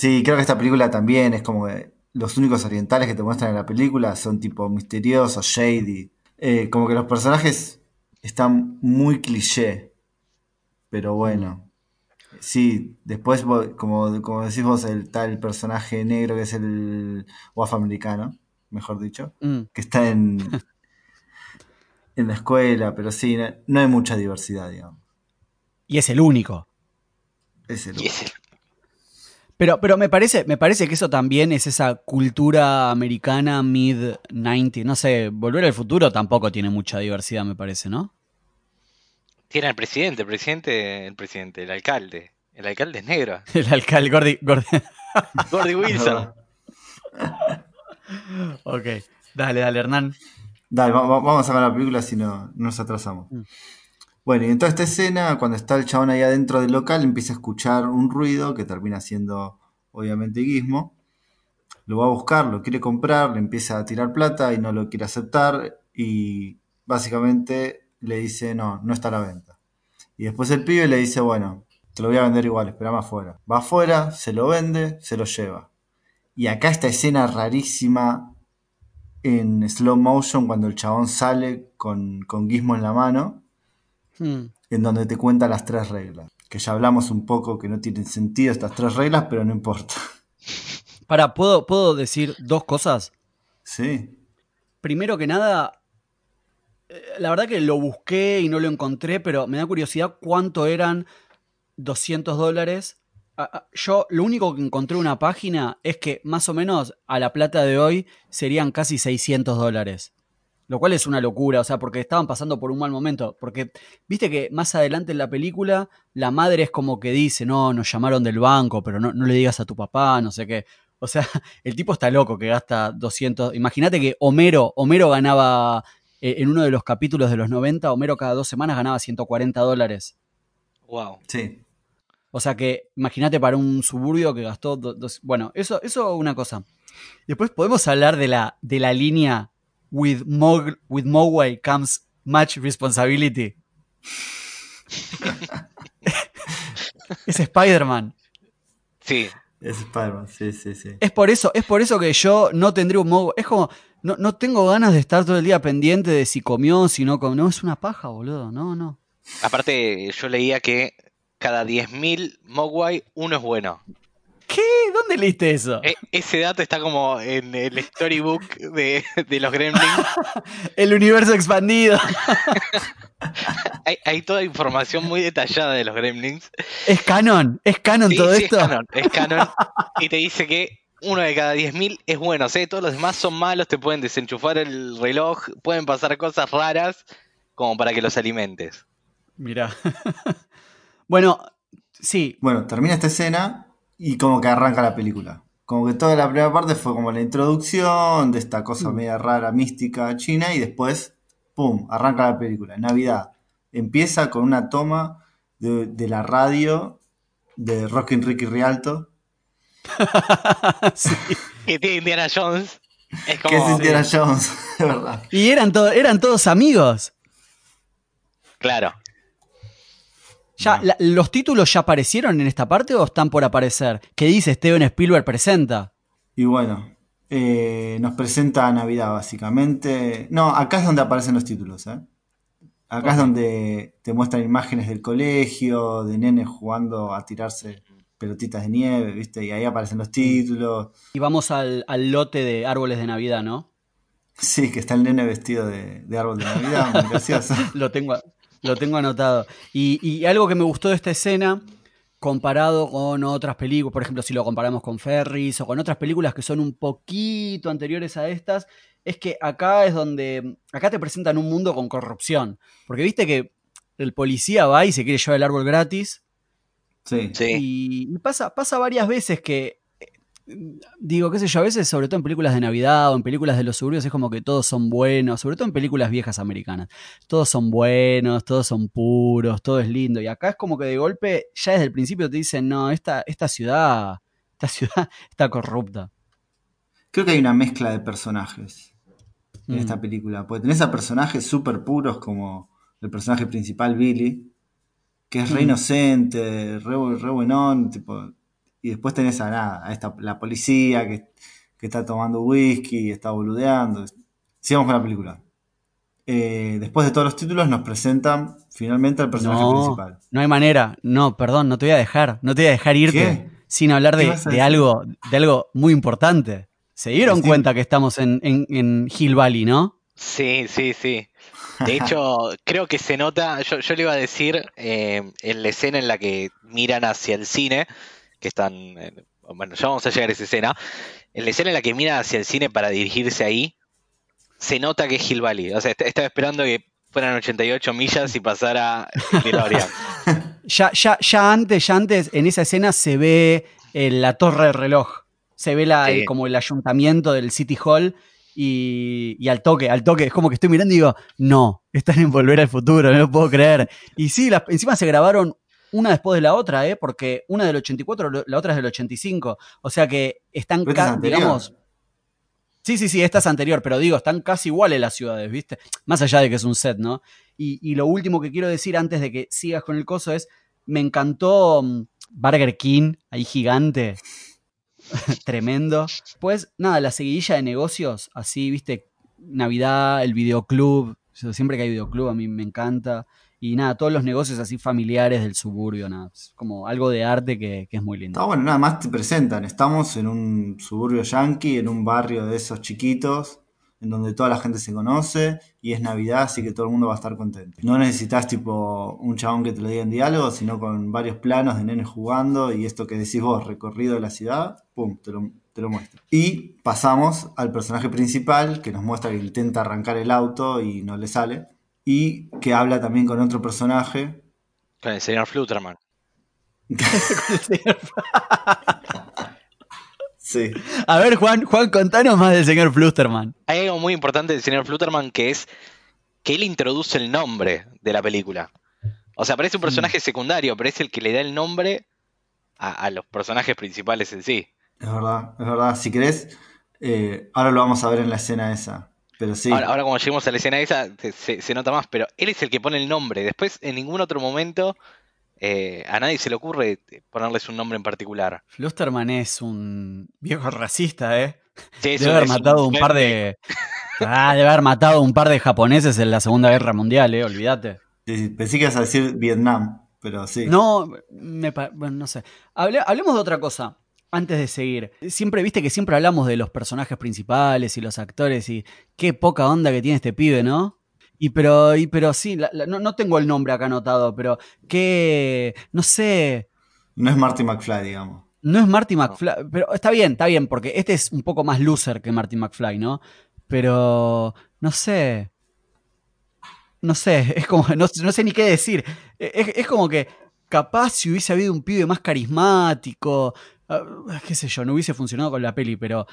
Sí, creo que esta película también es como que los únicos orientales que te muestran en la película son tipo misteriosos, shady. Eh, como que los personajes están muy cliché. Pero bueno. Sí, después, como, como decís vos, el tal personaje negro que es el. o afroamericano, mejor dicho. Mm. que está en, en la escuela, pero sí, no, no hay mucha diversidad, digamos. Y es el único. Es el- y es el- Pero, pero me parece, me parece que eso también es esa cultura americana mid-90. No sé, Volver al futuro tampoco tiene mucha diversidad, me parece, ¿no? tiene al presidente, el presidente, el presidente, el alcalde. El alcalde es negro. El alcalde Gordy. Gordy- Gordy Wilson. ok, dale, dale, Hernán. Dale, va- va- vamos a ver la película si no, no nos atrasamos. Mm. Bueno, y en toda esta escena, cuando está el chabón ahí adentro del local, empieza a escuchar un ruido que termina siendo, obviamente, Gizmo. Lo va a buscar, lo quiere comprar, le empieza a tirar plata y no lo quiere aceptar. Y básicamente le dice, no, no está a la venta. Y después el pibe le dice, bueno, te lo voy a vender igual, esperame afuera. Va afuera, se lo vende, se lo lleva. Y acá esta escena rarísima en slow motion cuando el chabón sale con, con Gizmo en la mano, Hmm. en donde te cuenta las tres reglas. Que ya hablamos un poco que no tienen sentido estas tres reglas, pero no importa. Para, ¿puedo, ¿puedo decir dos cosas? Sí. Primero que nada, eh, la verdad que lo busqué y no lo encontré, pero me da curiosidad cuánto eran 200 dólares. Ah, ah, Yo lo único que encontré en una página es que más o menos a la plata de hoy serían casi 600 dólares. Lo cual es una locura, o sea, porque estaban pasando por un mal momento. Porque viste que más adelante en la película la madre es como que dice, no, nos llamaron del banco, pero no, no le digas a tu papá, no sé qué. O sea, el tipo está loco que gasta 200. Imagínate que Homero, Homero ganaba eh, en uno de los capítulos de los 90, Homero cada dos semanas ganaba 140 dólares. Wow. Sí. O sea que imagínate para un suburbio que gastó. do- dos- bueno, eso, eso una cosa. Después podemos hablar de la, de la línea with, Mog, with Moway comes much responsibility. es Spider-Man. Sí, Es Spider-Man, sí, sí, sí. Es por eso, es por eso que yo no tendré un Moway. Es como, no, no tengo ganas de estar todo el día pendiente de si comió, si no comió. No, es una paja, boludo. No, no. aparte yo leía que cada 10.000 Mogwai, uno es bueno. ¿Qué? ¿Dónde leíste eso? E- ese dato está como en el storybook de, de los Gremlins. El universo expandido. Hay, hay toda información muy detallada de los Gremlins. ¿Es canon? ¿Es canon Sí, todo sí, esto? Es canon, es canon. Y te dice que uno de cada 10.000 es bueno. O sea, todos los demás son malos, te pueden desenchufar el reloj, pueden pasar cosas raras como para que los alimentes. Mirá. bueno, sí. Bueno, termina esta escena y como que arranca la película. Como que toda la primera parte fue como la introducción de esta cosa Mm. media rara, mística china y después, ¡pum!, arranca la película. Navidad. Empieza con una toma de, de la radio de Rockin' Ricky Rialto, Sí. Que tiene Indiana Jones. Es que es. Indiana Jones, de verdad. Y eran, to- eran todos amigos. Claro. Ya, No. la- ¿Los títulos ya aparecieron en esta parte o están por aparecer? ¿Qué dice Steven Spielberg presenta? Y bueno, eh, nos presenta Navidad básicamente. No, acá es donde aparecen los títulos, ¿eh? Acá es donde te muestran imágenes del colegio, de nenes jugando a tirarse pelotitas de nieve, ¿viste? Y ahí aparecen los títulos. Y vamos al, al lote de árboles de Navidad, ¿no? Sí, que está el nene vestido de, de árbol de Navidad, muy gracioso. Lo tengo, lo tengo anotado. Y, y algo que me gustó de esta escena, comparado con otras películas, por ejemplo, si lo comparamos con Ferris o con otras películas que son un poquito anteriores a estas, es que acá es donde. Acá te presentan un mundo con corrupción. Porque viste que el policía va y se quiere llevar el árbol gratis. Sí. Sí. Y, y pasa, pasa varias veces que. Digo, qué sé yo, a veces, sobre todo en películas de Navidad o en películas de los suburbios, es como que todos son buenos, sobre todo en películas viejas americanas. Todos son buenos, todos son puros, todo es lindo. Y acá es como que de golpe, ya desde el principio te dicen, no, esta, esta ciudad, esta ciudad está corrupta. Creo que hay una mezcla de personajes en Mm. esta película. Porque tenés a personajes súper puros como el personaje principal, Billy, que es re Mm. inocente, re, re buenón, tipo, y después tenés a nada, a esta, la policía que, que está tomando whisky y está boludeando. Sigamos con la película. Eh, después de todos los títulos nos presentan finalmente al personaje No, principal. no hay manera. No, perdón, no te voy a dejar. No te voy a dejar irte ¿Qué? sin hablar ¿Qué de, de algo, de algo muy importante. Se dieron cuenta que estamos en, en, en Hill Valley, ¿no? Sí, sí, sí. De hecho, creo que se nota, yo, yo le iba a decir, eh, en la escena en la que miran hacia el cine, que están, eh, bueno, ya vamos a llegar a esa escena, en la escena en la que miran hacia el cine para dirigirse ahí, se nota que es Hill Valley. O sea, est- estaba esperando que fueran 88 millas y pasara el DeLorean. Ya, ya, ya antes, ya antes, en esa escena se ve eh, la torre del reloj. Se ve la, Sí. el- como el ayuntamiento del City Hall. Y, y al toque, al toque, es como que estoy mirando y digo, no, están en volver al futuro, no lo puedo creer. Y sí, las- encima se grabaron una después de la otra, ¿eh? porque una del 84, lo- la otra es del 85. O sea que están, es ca- anterior. digamos, Sí, sí, sí, esta es anterior, pero digo, están casi iguales las ciudades, ¿viste? Más allá de que es un set, ¿no? Y, y lo último que quiero decir antes de que sigas con el coso es, me encantó mm, Burger King, ahí gigante, tremendo. Pues nada, la seguidilla de negocios, así, ¿viste? Navidad, el videoclub, siempre que hay videoclub a mí me encanta. Y nada, todos los negocios así familiares del suburbio, nada, es como algo de arte que, que es muy lindo. Está bueno, nada más te presentan. Estamos en un suburbio yankee, en un barrio de esos chiquitos, en donde toda la gente se conoce y es Navidad, así que todo el mundo va a estar contento. No necesitas tipo un chabón que te lo diga en diálogo, sino con varios planos de nenes jugando y esto que decís vos, recorrido de la ciudad, pum, te lo, te lo muestra. Y pasamos al personaje principal que nos muestra que intenta arrancar el auto y no le sale. Y que habla también con otro personaje Con el señor Flutterman. Sí. A ver, Juan, Juan, contanos más del señor Flusterman. Hay algo muy importante del señor Flutterman que es que él introduce el nombre de la película. O sea, parece un personaje secundario, pero es el que le da el nombre a, a los personajes principales en sí. Es verdad, es verdad. Si querés, eh, ahora lo vamos a ver en la escena esa. Pero sí, Ahora, ahora, como lleguemos a la escena esa, se, se- se nota más, pero él es el que pone el nombre. Después, en ningún otro momento, eh, a nadie se le ocurre ponerles un nombre en particular. Flusterman es un viejo racista, ¿eh? Sí, Debe haber es un matado un par de. Ah, debe haber matado un par de japoneses en la Segunda Guerra Mundial, ¿eh? Olvídate. pensé que ibas a decir Vietnam. pero sí. No, me pa- bueno, no sé. Hable- hablemos de otra cosa. Antes de seguir, siempre viste que siempre hablamos de los personajes principales y los actores y qué poca onda que tiene este pibe, ¿no? Y pero, y pero sí, la- la- no, no tengo el nombre acá anotado, pero que, no sé, No es Marty McFly, digamos. no es Marty McFly, pero está bien, está bien, porque este es un poco más loser que Marty McFly, ¿no? Pero, no sé, no sé, es como, no, no sé ni qué decir. Es, es como que capaz si hubiese habido un pibe más carismático, ah, qué sé yo, no hubiese funcionado con la peli, pero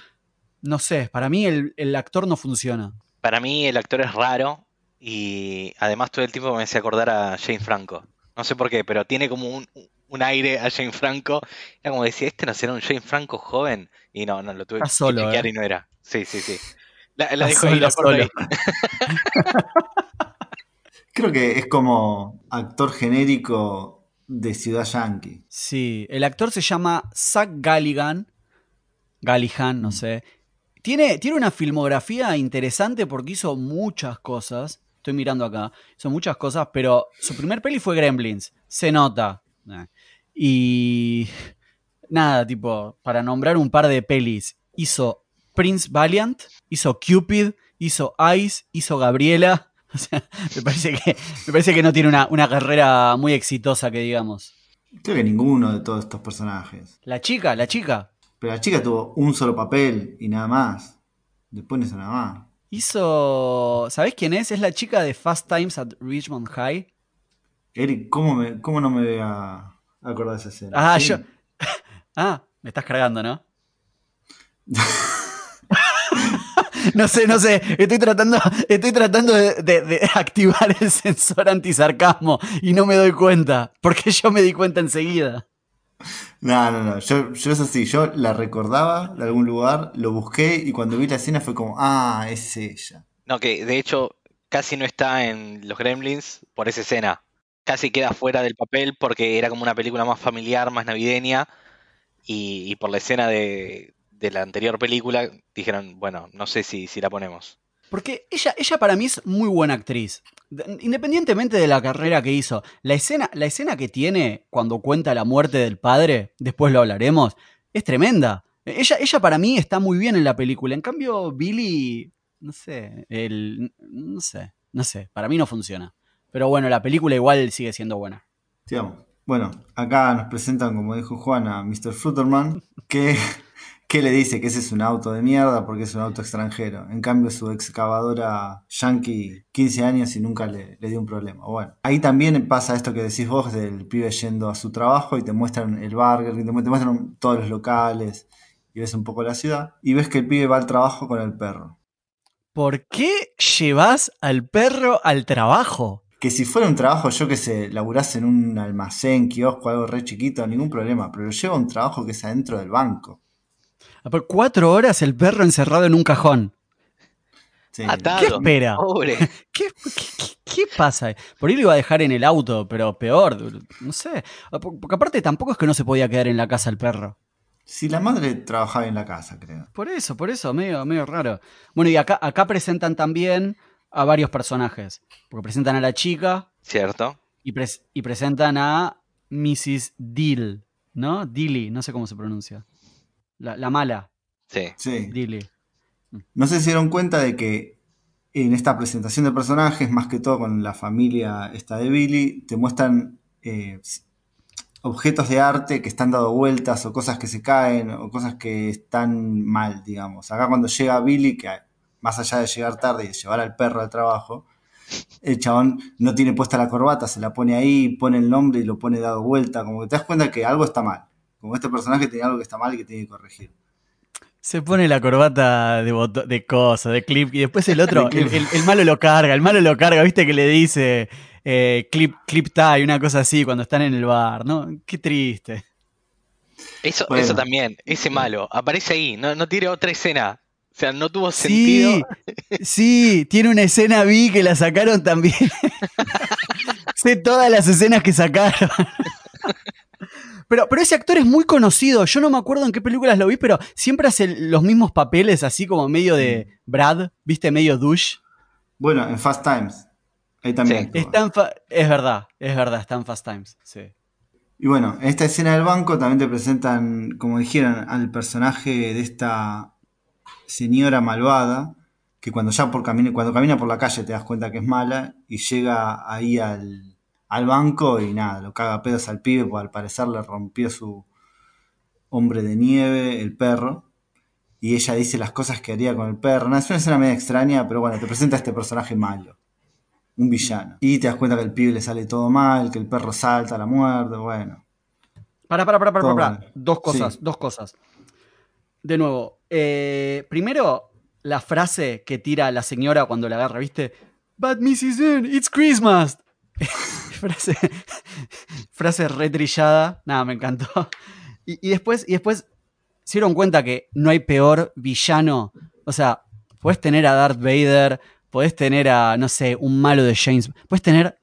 no sé, para mí el, el actor no funciona. Para mí el actor es raro y además todo el tiempo me hace acordar a Jane Franco. No sé por qué, pero tiene como un, un aire a Jane Franco. Era como decía, este no será un Jane Franco joven. Y no, no, lo tuve que solo, chequear eh. y no era. Sí, sí, sí. La, la dejo ahí, la solo, ahí. Creo que es como actor genérico de Ciudad Yankee. Sí, el actor se llama Zach Galligan. Gallihan, no sé. Tiene, tiene una filmografía interesante porque hizo muchas cosas. Estoy mirando acá. Hizo muchas cosas, pero su primer peli fue Gremlins. Se nota. Eh. Y. Nada, tipo, para nombrar un par de pelis. Hizo Prince Valiant, hizo Cupid, hizo Ice, hizo Gabriela. O sea, me parece que, me parece que no tiene una, una carrera muy exitosa, que digamos. Creo que ninguno de todos estos personajes. La chica, la chica. Pero la chica tuvo un solo papel y nada más. Después no hizo nada más. Hizo. ¿Sabés quién es? Es la chica de Fast Times at Richmond High. Eric, ¿cómo, me, cómo no me voy a acordar de esa escena? Ah, Sí. yo. Ah, me estás cargando, ¿no? no sé, no sé. Estoy tratando, estoy tratando de, de- de activar el sensor antisarcasmo y no me doy cuenta. Porque yo me di cuenta enseguida. No, no, no. Yo, yo es así. Yo la recordaba de algún lugar, lo busqué y cuando vi la escena fue como, ah, es ella. No, que de hecho casi no está en los Gremlins por esa escena. Casi queda fuera del papel porque era como una película más familiar, más navideña. Y, y por la escena de, de la anterior película dijeron, bueno, no sé si, si la ponemos. Porque ella, ella para mí es muy buena actriz. De- Independientemente de la carrera que hizo, la escena, la escena que tiene cuando cuenta la muerte del padre, después lo hablaremos, es tremenda. Ella, ella para mí está muy bien en la película. En cambio, Billy, no sé, el, no sé, no sé, para mí no funciona. Pero bueno, la película igual sigue siendo buena. Sigamos. Bueno, acá nos presentan, como dijo Juan, a Mr. Futterman, que, que le dice que ese es un auto de mierda porque es un auto extranjero. En cambio, su excavadora yankee, 15 años y nunca le, le dio un problema. Bueno, ahí también pasa esto que decís vos del pibe yendo a su trabajo y te muestran el burger, te mu- te muestran todos los locales y ves un poco la ciudad y ves que el pibe va al trabajo con el perro. ¿Por qué llevas al perro al trabajo? Que si fuera un trabajo, yo que sé, laburás en un almacén, kiosco, algo re chiquito, ningún problema, pero lo lleva a un trabajo que es adentro del banco. Por cuatro horas el perro encerrado en un cajón. Sí. Atado. ¿Qué espera? Pobre. ¿Qué, qué, qué- qué pasa? Por ahí lo iba a dejar en el auto, pero peor, no sé. Ah, por- Porque aparte tampoco es que no se podía quedar en la casa el perro. Si la madre trabajaba en la casa, creo. Por eso, por eso, medio, medio raro. Bueno, y acá, acá presentan también a varios personajes. Porque presentan a la chica ¿Cierto? y, pres- y presentan a Mrs. Dill, ¿no? Dilly, no sé cómo se pronuncia. La, la mala, Sí. Sí. Dilly. No sé si se dieron cuenta de que en esta presentación de personajes, más que todo con la familia esta de Billy, te muestran eh, objetos de arte que están dando vueltas o cosas que se caen o cosas que están mal, digamos. Acá cuando llega Billy, que más allá de llegar tarde y de llevar al perro al trabajo, el chabón no tiene puesta la corbata, se la pone ahí, pone el nombre y lo pone dado vuelta, como que te das cuenta que algo está mal. Como este personaje tiene algo que está mal y que tiene que corregir. Se pone la corbata de, de cosa, de clip, y después el otro, el, el- el malo lo carga, el malo lo carga, viste que le dice eh, clip, clip tie, una cosa así, cuando están en el bar, ¿no? Qué triste. Eso, Bueno. eso también, ese malo, aparece ahí, no, no tiene otra escena. O sea, no tuvo sentido. Sí, sí, tiene una escena vi que la sacaron también. sé todas las escenas que sacaron. Pero, pero ese actor es muy conocido. Yo no me acuerdo en qué películas lo vi, pero siempre hace los mismos papeles, así como medio de Brad, ¿viste? Medio douche. Bueno, en Fast Times. Ahí también. Sí. es verdad, es verdad, está en Fast Times. Sí. Y bueno, en esta escena del banco también te presentan, como dijeron, al personaje de esta señora malvada, que cuando ya por camino, cuando camina por la calle te das cuenta que es mala, y llega ahí al, al banco y nada, lo caga a pedos al pibe, porque al parecer le rompió su hombre de nieve, el perro. Y ella dice las cosas que haría con el perro. Es una escena medio extraña, pero bueno, te presenta a este personaje malo. Un villano. Y te das cuenta que al pibe le sale todo mal, que el perro salta a la muerte, bueno. Para, para, para, para, para. Dos cosas, Sí. dos cosas. De nuevo, eh, primero, la frase que tira la señora cuando la agarra, ¿viste? But Mrs. N, it's Christmas. frase, frase retrillada. Nada, me encantó. Y, y después, y después se dieron cuenta que no hay peor villano. O sea, puedes tener a Darth Vader, podés tener a, no sé, un malo de James. Puedes tener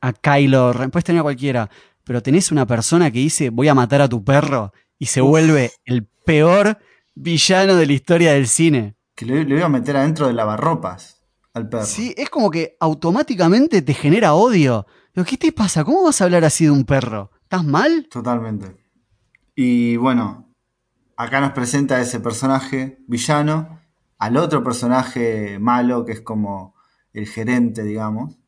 a Kylo Ren, puedes tener a cualquiera. Pero tenés una persona que dice voy a matar a tu perro y se vuelve el peor villano de la historia del cine. Que le, le iba a meter adentro de lavarropas al perro. Sí, es como que automáticamente te genera odio. Digo, ¿Qué te pasa? ¿Cómo vas a hablar así de un perro? ¿Estás mal? Totalmente. Y bueno, acá nos presenta a ese personaje villano, al otro personaje malo, que es como el gerente, digamos,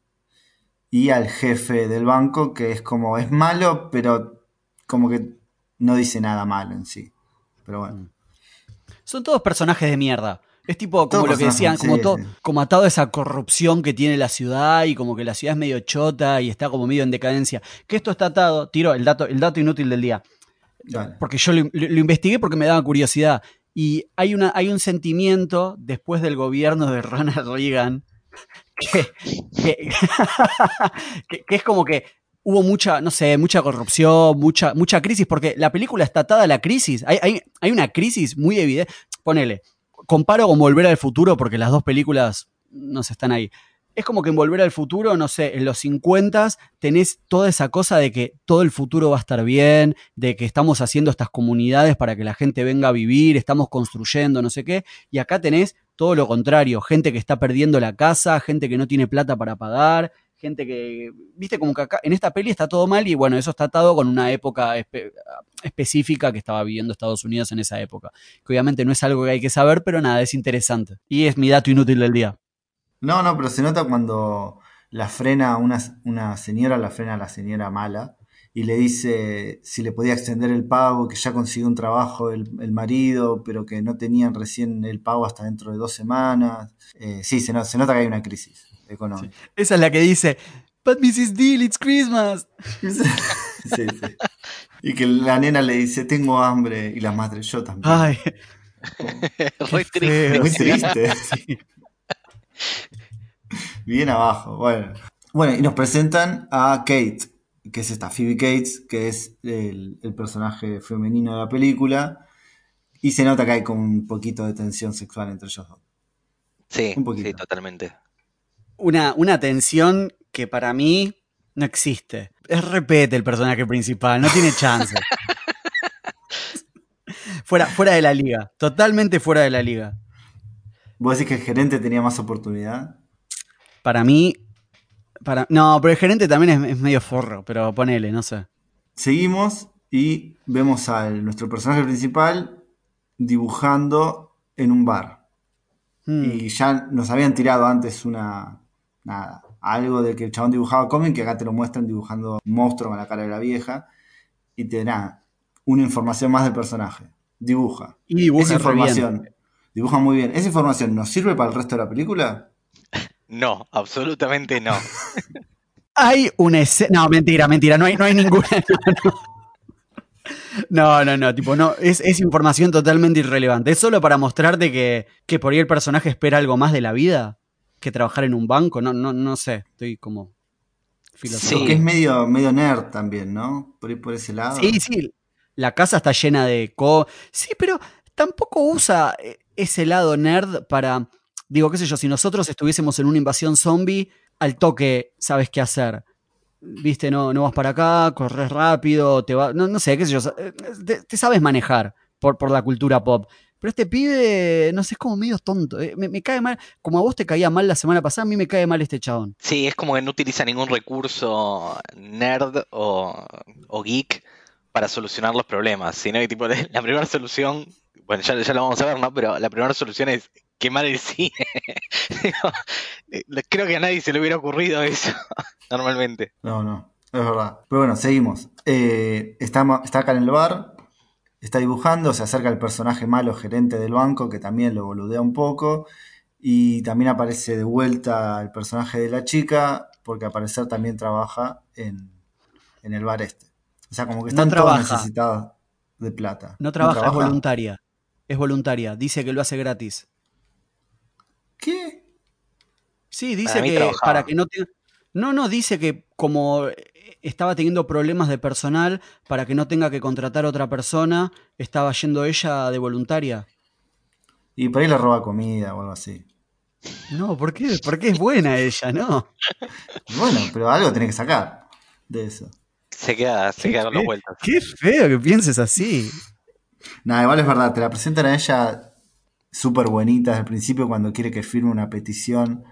y al jefe del banco, que es como, es malo, pero como que no dice nada malo en sí. Pero bueno. Son todos personajes de mierda. Es tipo como lo que decían, como, sí, to- sí. como atado a esa corrupción que tiene la ciudad y como que la ciudad es medio chota y está como medio en decadencia. Que esto está atado, tiro el dato, el dato inútil del día. Porque yo lo, lo- lo investigué porque me daba curiosidad. Y hay, una, hay un sentimiento después del gobierno de Ronald Reagan que, que- que- que es como que hubo mucha, no sé, mucha corrupción, mucha, mucha crisis, porque la película está atada a la crisis. Hay, hay, hay una crisis muy evidente. Ponele, comparo con Volver al Futuro porque las dos películas no se están ahí. Es como que en Volver al Futuro, no sé, en los 50 tenés toda esa cosa de que todo el futuro va a estar bien, de que estamos haciendo estas comunidades para que la gente venga a vivir, estamos construyendo, no sé qué, y acá tenés todo lo contrario, gente que está perdiendo la casa, gente que no tiene plata para pagar, gente que, viste, como que acá en esta peli está todo mal y bueno, eso está atado con una época espe- específica que estaba viviendo Estados Unidos en esa época, que obviamente no es algo que hay que saber, pero nada, es interesante. Y es mi dato inútil del día. No, no, pero se nota cuando la frena una, una señora, la frena la señora mala y le dice si le podía extender el pago, que ya consiguió un trabajo el, el marido, pero que no tenían recién el pago hasta dentro de dos semanas. Eh, sí, se, no- se nota que hay una crisis Esa es la que dice, But Mrs. Deal, it's Christmas. Sí, sí. Y que la nena le dice, tengo hambre, y la madre, yo también. Ay, qué triste. feo. Muy triste. Sí. Bien abajo, bueno. Bueno, y nos presentan a Kate, que es esta Phoebe Cates, que es el, el personaje femenino de la película. Y se nota que hay como un poquito de tensión sexual entre ellos dos. Sí, Un poquito. sí, totalmente. Una, una tensión que para mí no existe. Es repete el personaje principal, no tiene chance. fuera, fuera de la liga, totalmente fuera de la liga. ¿Vos decís que el gerente tenía más oportunidad? Para mí, para, no, pero el gerente también es, es medio forro, pero ponele, no sé. Seguimos y vemos a nuestro personaje principal dibujando en un bar. Hmm. Y ya nos habían tirado antes una. Nada. Algo de que el chabón dibujaba cómic, que acá te lo muestran dibujando un monstruo con la cara de la vieja. Y te da una información más del personaje. Dibuja. Y dibuja Esa bien. información. Dibuja muy bien. ¿Esa información nos sirve para el resto de la película? No, absolutamente no. Hay una escena. No, mentira, mentira. No hay, no hay ninguna. No, no, no. Tipo, no. Es, es información totalmente irrelevante. Es solo para mostrarte que, que por ahí el personaje espera algo más de la vida que trabajar en un banco. No, no, no sé. Estoy como. filosofando. Porque es medio, medio nerd también, ¿no? Por, por ese lado. Sí, sí. La casa está llena de co. Sí, pero tampoco usa eh, ese lado nerd para. Digo, qué sé yo, si nosotros estuviésemos en una invasión zombie, al toque sabes qué hacer. Viste, no, no vas para acá, corres rápido, te va. No, no sé, qué sé yo. eh, Te, te sabes manejar por, por la cultura pop. Pero este pibe, no sé, es como medio tonto. eh, Me, me cae mal. Como a vos te caía mal la semana pasada, a mí me cae mal este chabón. Sí, es como que no utiliza ningún recurso nerd o, o geek para solucionar los problemas, sino que tipo la primera solución, bueno, ya, ya lo vamos a ver, ¿no? Pero la primera solución es quemar el cine. Creo que a nadie se le hubiera ocurrido eso normalmente. No, no, es verdad. Pero bueno, seguimos. Eh, está acá en el bar, está dibujando, se acerca el personaje malo, gerente del banco, que también lo boludea un poco. Y también aparece de vuelta el personaje de la chica, porque al parecer también trabaja en, en el bar este. O sea, como que No están todos trabaja. necesitados de plata. No trabaja, es voluntaria. Es voluntaria. Dice que lo hace gratis. ¿Qué? Sí, dice que trabajaba. para que no te... No, no, dice que como estaba teniendo problemas de personal, para que no tenga que contratar a otra persona, estaba yendo ella de voluntaria. Y por ahí le roba comida o algo así. No, ¿por qué? Porque es buena ella, ¿no? Bueno, pero algo tiene que sacar de eso. Se queda, se Qué queda con las vueltas. Qué feo que pienses así. Nada, igual es verdad, te la presentan a ella súper bonita desde el principio cuando quiere que firme una petición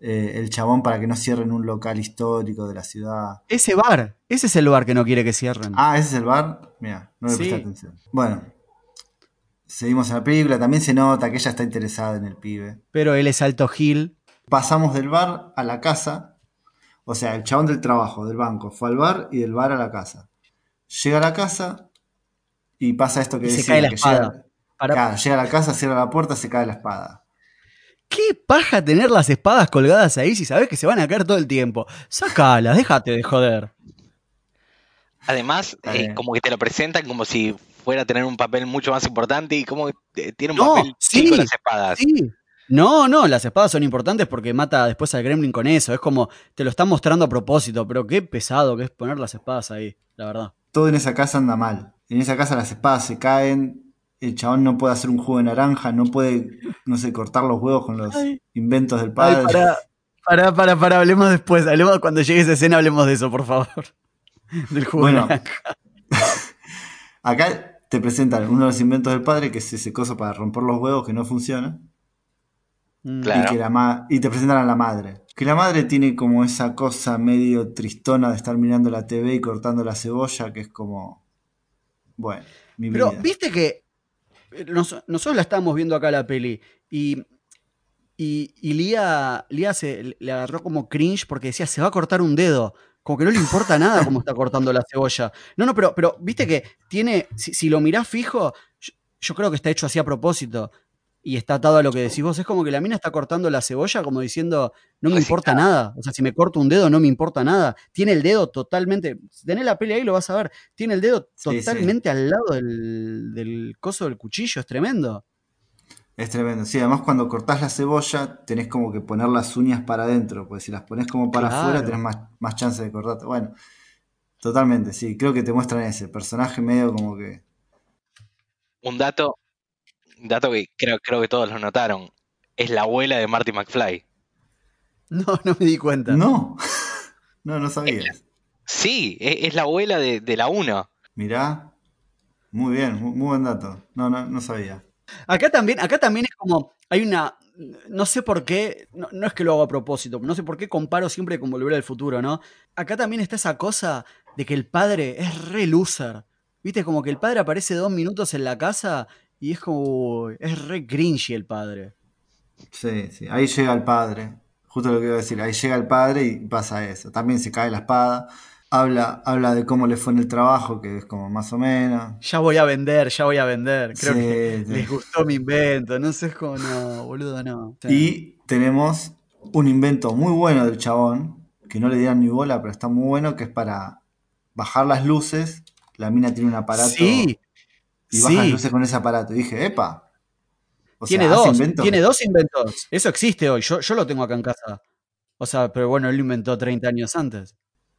eh, el chabón para que no cierren un local histórico de la ciudad. Ese bar, ese es el bar que no quiere que cierren. Ah, ese es el bar. Mira, no le Sí. presté atención. Bueno, seguimos en la película. También se nota que ella está interesada en el pibe. Pero él es alto Gil. Pasamos del bar a la casa. O sea, el chabón del trabajo, del banco, fue al bar y del bar a la casa. Llega a la casa y pasa esto que Y se cae la que espada. llega, Claro, llega a la casa, cierra la puerta, se cae la espada. ¿Qué paja tener las espadas colgadas ahí si sabes que se van a caer todo el tiempo? Sácalas, déjate de joder. Además, eh, como que te lo presentan como si fuera a tener un papel mucho más importante y como que tiene un No, papel sí, las espadas. Sí. No, no, las espadas son importantes porque mata después al gremlin con eso. Es como, te lo están mostrando a propósito, pero qué pesado que es poner las espadas ahí, la verdad. Todo en esa casa anda mal. En esa casa las espadas se caen. El chabón no puede hacer un jugo de naranja, no puede, no sé, cortar los huevos con los Ay. inventos del Ay, padre. para, para, para, para, hablemos después. Hablemos cuando llegue esa escena, hablemos de eso, por favor. Del juego de Bueno. naranja. Acá te presentan uno de los inventos del padre, que es ese coso para romper los huevos que no funciona. Mm. Claro. Y, que la ma- y te presentan a la madre. Que la madre tiene como esa cosa medio tristona de estar mirando la TV y cortando la cebolla, que es como. Bueno, mi Pero vida. viste que nos- nosotros la estábamos viendo acá la peli y, y, Lía, Lía se, le agarró como cringe porque decía, se va a cortar un dedo. Como que no le importa nada cómo está cortando la cebolla. No, no, pero, pero viste que tiene, si, lo mirás fijo, yo creo que está hecho así a propósito. Y está atado a lo que decís vos. Es como que la mina está cortando la cebolla como diciendo, no me importa nada. O sea, si me corto un dedo, no me importa nada. Tiene el dedo totalmente. Si tenés la peli ahí, lo vas a ver. Tiene el dedo Sí, sí. totalmente al lado del, del coso del cuchillo. Es tremendo. Es tremendo. Sí, además cuando cortás la cebolla tenés como que poner las uñas para adentro, porque si las pones como para Claro. afuera tenés más, más chance de cortarte. Bueno, totalmente, sí. Creo que te muestran ese personaje medio como que... Un dato, dato que creo, creo que todos lo notaron. Es la abuela de Marty McFly. No, no me di cuenta. No, no, no sabías. Sí, es, la abuela de, de la 1. Mirá, muy bien, muy, muy buen dato. No, no, no sabía. Acá también, acá también es como, hay una, no sé por qué, no, no es que lo hago a propósito, no sé por qué comparo siempre con Volver al Futuro, ¿no? Acá también está esa cosa de que el padre es re loser. Viste, como que el padre aparece dos minutos en la casa y es como, uy, es re cringy el padre. Sí, sí, ahí llega el padre. Justo lo que iba a decir, ahí llega el padre y pasa eso. También se cae la espada. Habla, habla de cómo le fue en el trabajo, que es como más o menos. Ya voy a vender, ya voy a vender. Creo Sí, que sí. les gustó mi invento, no sé, es como, no, boludo, no. Y tenemos un invento muy bueno del chabón, que no le dieron ni bola, pero está muy bueno, que es para bajar las luces. La mina tiene un aparato Sí, y baja sí. luces con ese aparato. Y dije, epa. O tiene sea, dos, inventos. tiene dos inventos. Eso existe hoy, yo, yo lo tengo acá en casa. O sea, pero bueno, él lo inventó 30 años antes.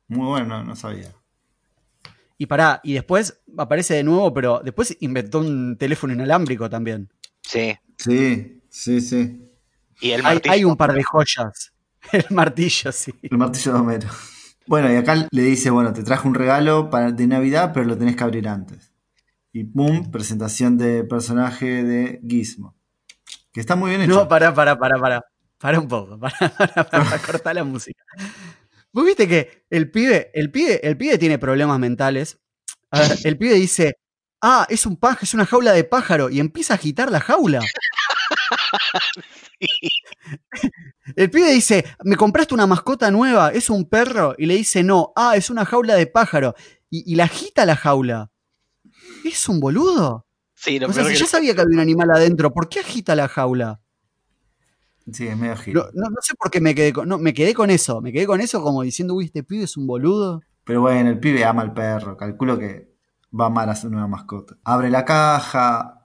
Muy bueno, no, no sabía. Y pará, y después aparece de nuevo, pero después inventó un teléfono inalámbrico también. Sí. Sí, sí, sí. Y el hay un par de joyas. El martillo, sí. El martillo de Homero. Bueno, y acá le dice, bueno, te traje un regalo para, de Navidad, pero lo tenés que abrir antes. Y pum, presentación de personaje de Gizmo. Que está muy bien hecho. No, para, para, para, para. Para un poco. Para, para, para, cortar la música. Vos viste que el pibe, el pibe, el pibe tiene problemas mentales. A ver, el pibe dice, ah, es un pájaro, es una jaula de pájaro, y empieza a agitar la jaula. El pibe dice, me compraste una mascota nueva, es un perro, y le dice, no, ah, es una jaula de pájaro, y, y la agita la jaula. ¿Es un boludo? Sí, lo O sea, si que- ya sabía que había un animal adentro, ¿por qué agita la jaula? Sí, es medio giro. No, no- no sé por qué me quedé con, no, me quedé con eso, me quedé con eso como diciendo, uy, este pibe es un boludo. Pero bueno, el pibe ama al perro. Calculo que va a amar a su nueva mascota. Abre la caja.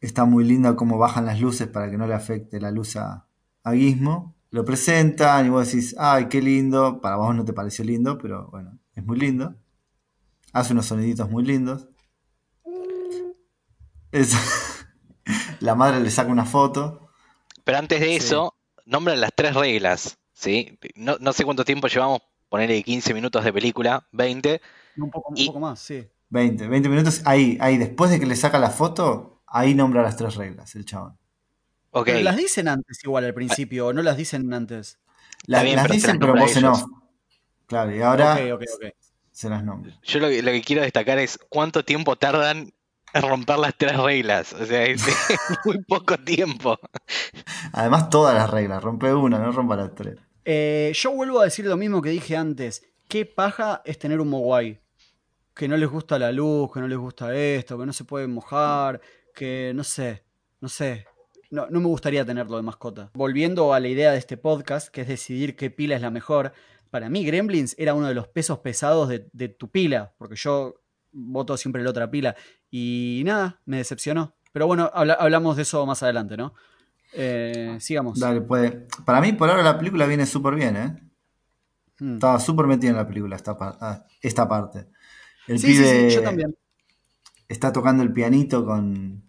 Está muy lindo cómo bajan las luces para que no le afecte la luz a, a Gizmo. Lo presentan y vos decís, ay, qué lindo. Para vos no te pareció lindo, pero bueno, es muy lindo. Hace unos soniditos muy lindos. Es- la madre le saca una foto. Pero antes de Sí. eso, nombran las tres reglas, ¿sí? No, no sé cuánto tiempo llevamos, ponerle 15 minutos de película, 20. Un poco, un Y- poco más, sí. 20, 20 minutos. Ahí, ahí, después de que le saca la foto, ahí nombra las tres reglas, el chabón. Ok, Pero las dicen antes igual al principio, o no las dicen antes. La- bien, las pero dicen, pero vos off. Claro, y ahora se las nombra. yo lo, que- lo que quiero destacar es cuánto tiempo tardan romper las tres reglas. O sea, es muy poco tiempo. Además, todas las reglas. Rompe una, no rompa las tres. Eh, yo vuelvo a decir lo mismo que dije antes. ¿Qué paja es tener un Mogwai? Que no les gusta la luz, que no les gusta esto, que no se pueden mojar, que no sé, no sé. No, no me gustaría tenerlo de mascota. Volviendo a la idea de este podcast, que es decidir qué pila es la mejor, para mí Gremlins era uno de los pesos pesados de, de tu pila, porque yo voto siempre la otra pila. Y nada, me decepcionó. Pero bueno, habla- hablamos de eso más adelante, ¿no? Eh, sigamos. Dale, puede. Para mí, por ahora la película viene súper bien, ¿eh? Hmm. Estaba súper metida en la película esta, par- ah, esta parte. El Sí, sí, pibe sí, yo también. está tocando el pianito con.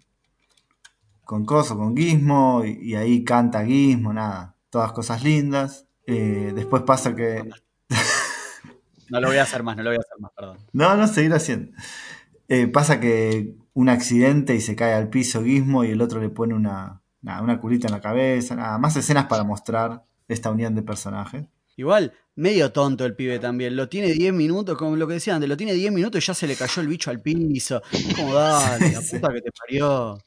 con Coso, con Gizmo, y, y ahí canta Gizmo, nada. Todas cosas lindas. Eh, después pasa que. No lo voy a hacer más, no lo voy a hacer más, perdón. No, no, seguir haciendo. Eh, pasa que un accidente y se cae al piso Gizmo y el otro le pone una, nada, una culita en la cabeza. Nada, más escenas para mostrar esta unión de personajes. Igual, medio tonto el pibe también. Lo tiene 10 minutos, como lo que decían antes, lo tiene 10 minutos y ya se le cayó el bicho al piso. Como dale, la Sí. puta que te parió.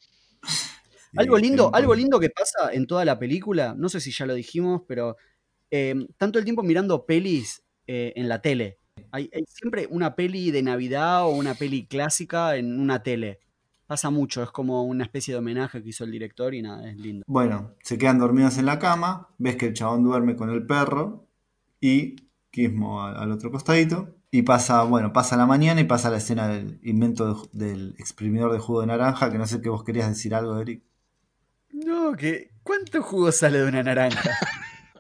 Sí, Algo lindo, algo lindo que pasa en toda la película, no sé si ya lo dijimos, pero eh, tanto el tiempo mirando pelis eh, en la tele. Hay, hay siempre una peli de Navidad o una peli clásica en una tele. Pasa mucho, es como una especie de homenaje que hizo el director y nada, es lindo. Bueno, se quedan dormidos en la cama, ves que el chabón duerme con el perro y Gizmo al, otro costadito. Y pasa, bueno, pasa la mañana y pasa la escena del invento de del exprimidor de jugo de naranja, que no sé qué vos querías decir algo, Eric. No, que ¿cuánto jugo sale de una naranja?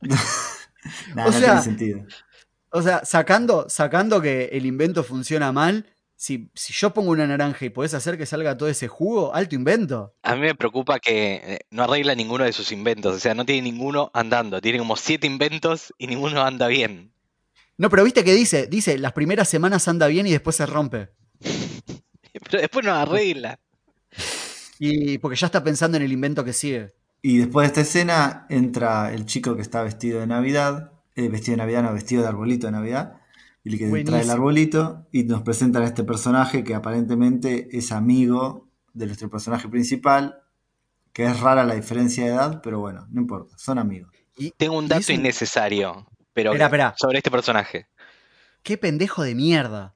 O no sea, tiene sentido. O sea, sacando, sacando que el invento funciona mal, si, si yo pongo una naranja y podés hacer que salga todo ese jugo, alto invento. A mí me preocupa que eh, no arregla ninguno de sus inventos. O sea, no tiene ninguno andando. Tiene como siete inventos y ninguno anda bien. No, pero viste que dice, dice, las primeras semanas anda bien y después se rompe. Pero después no arregla. Y porque ya está pensando en el invento que sigue. Y después de esta escena entra el chico que está vestido de Navidad, eh, vestido de Navidad, no, vestido de arbolito de Navidad, y el que trae el arbolito, y nos presentan a este personaje que aparentemente es amigo de nuestro personaje principal, que es rara la diferencia de edad, pero bueno, no importa, son amigos. Y, Tengo un dato un- innecesario, pero sobre este personaje. Qué pendejo de mierda.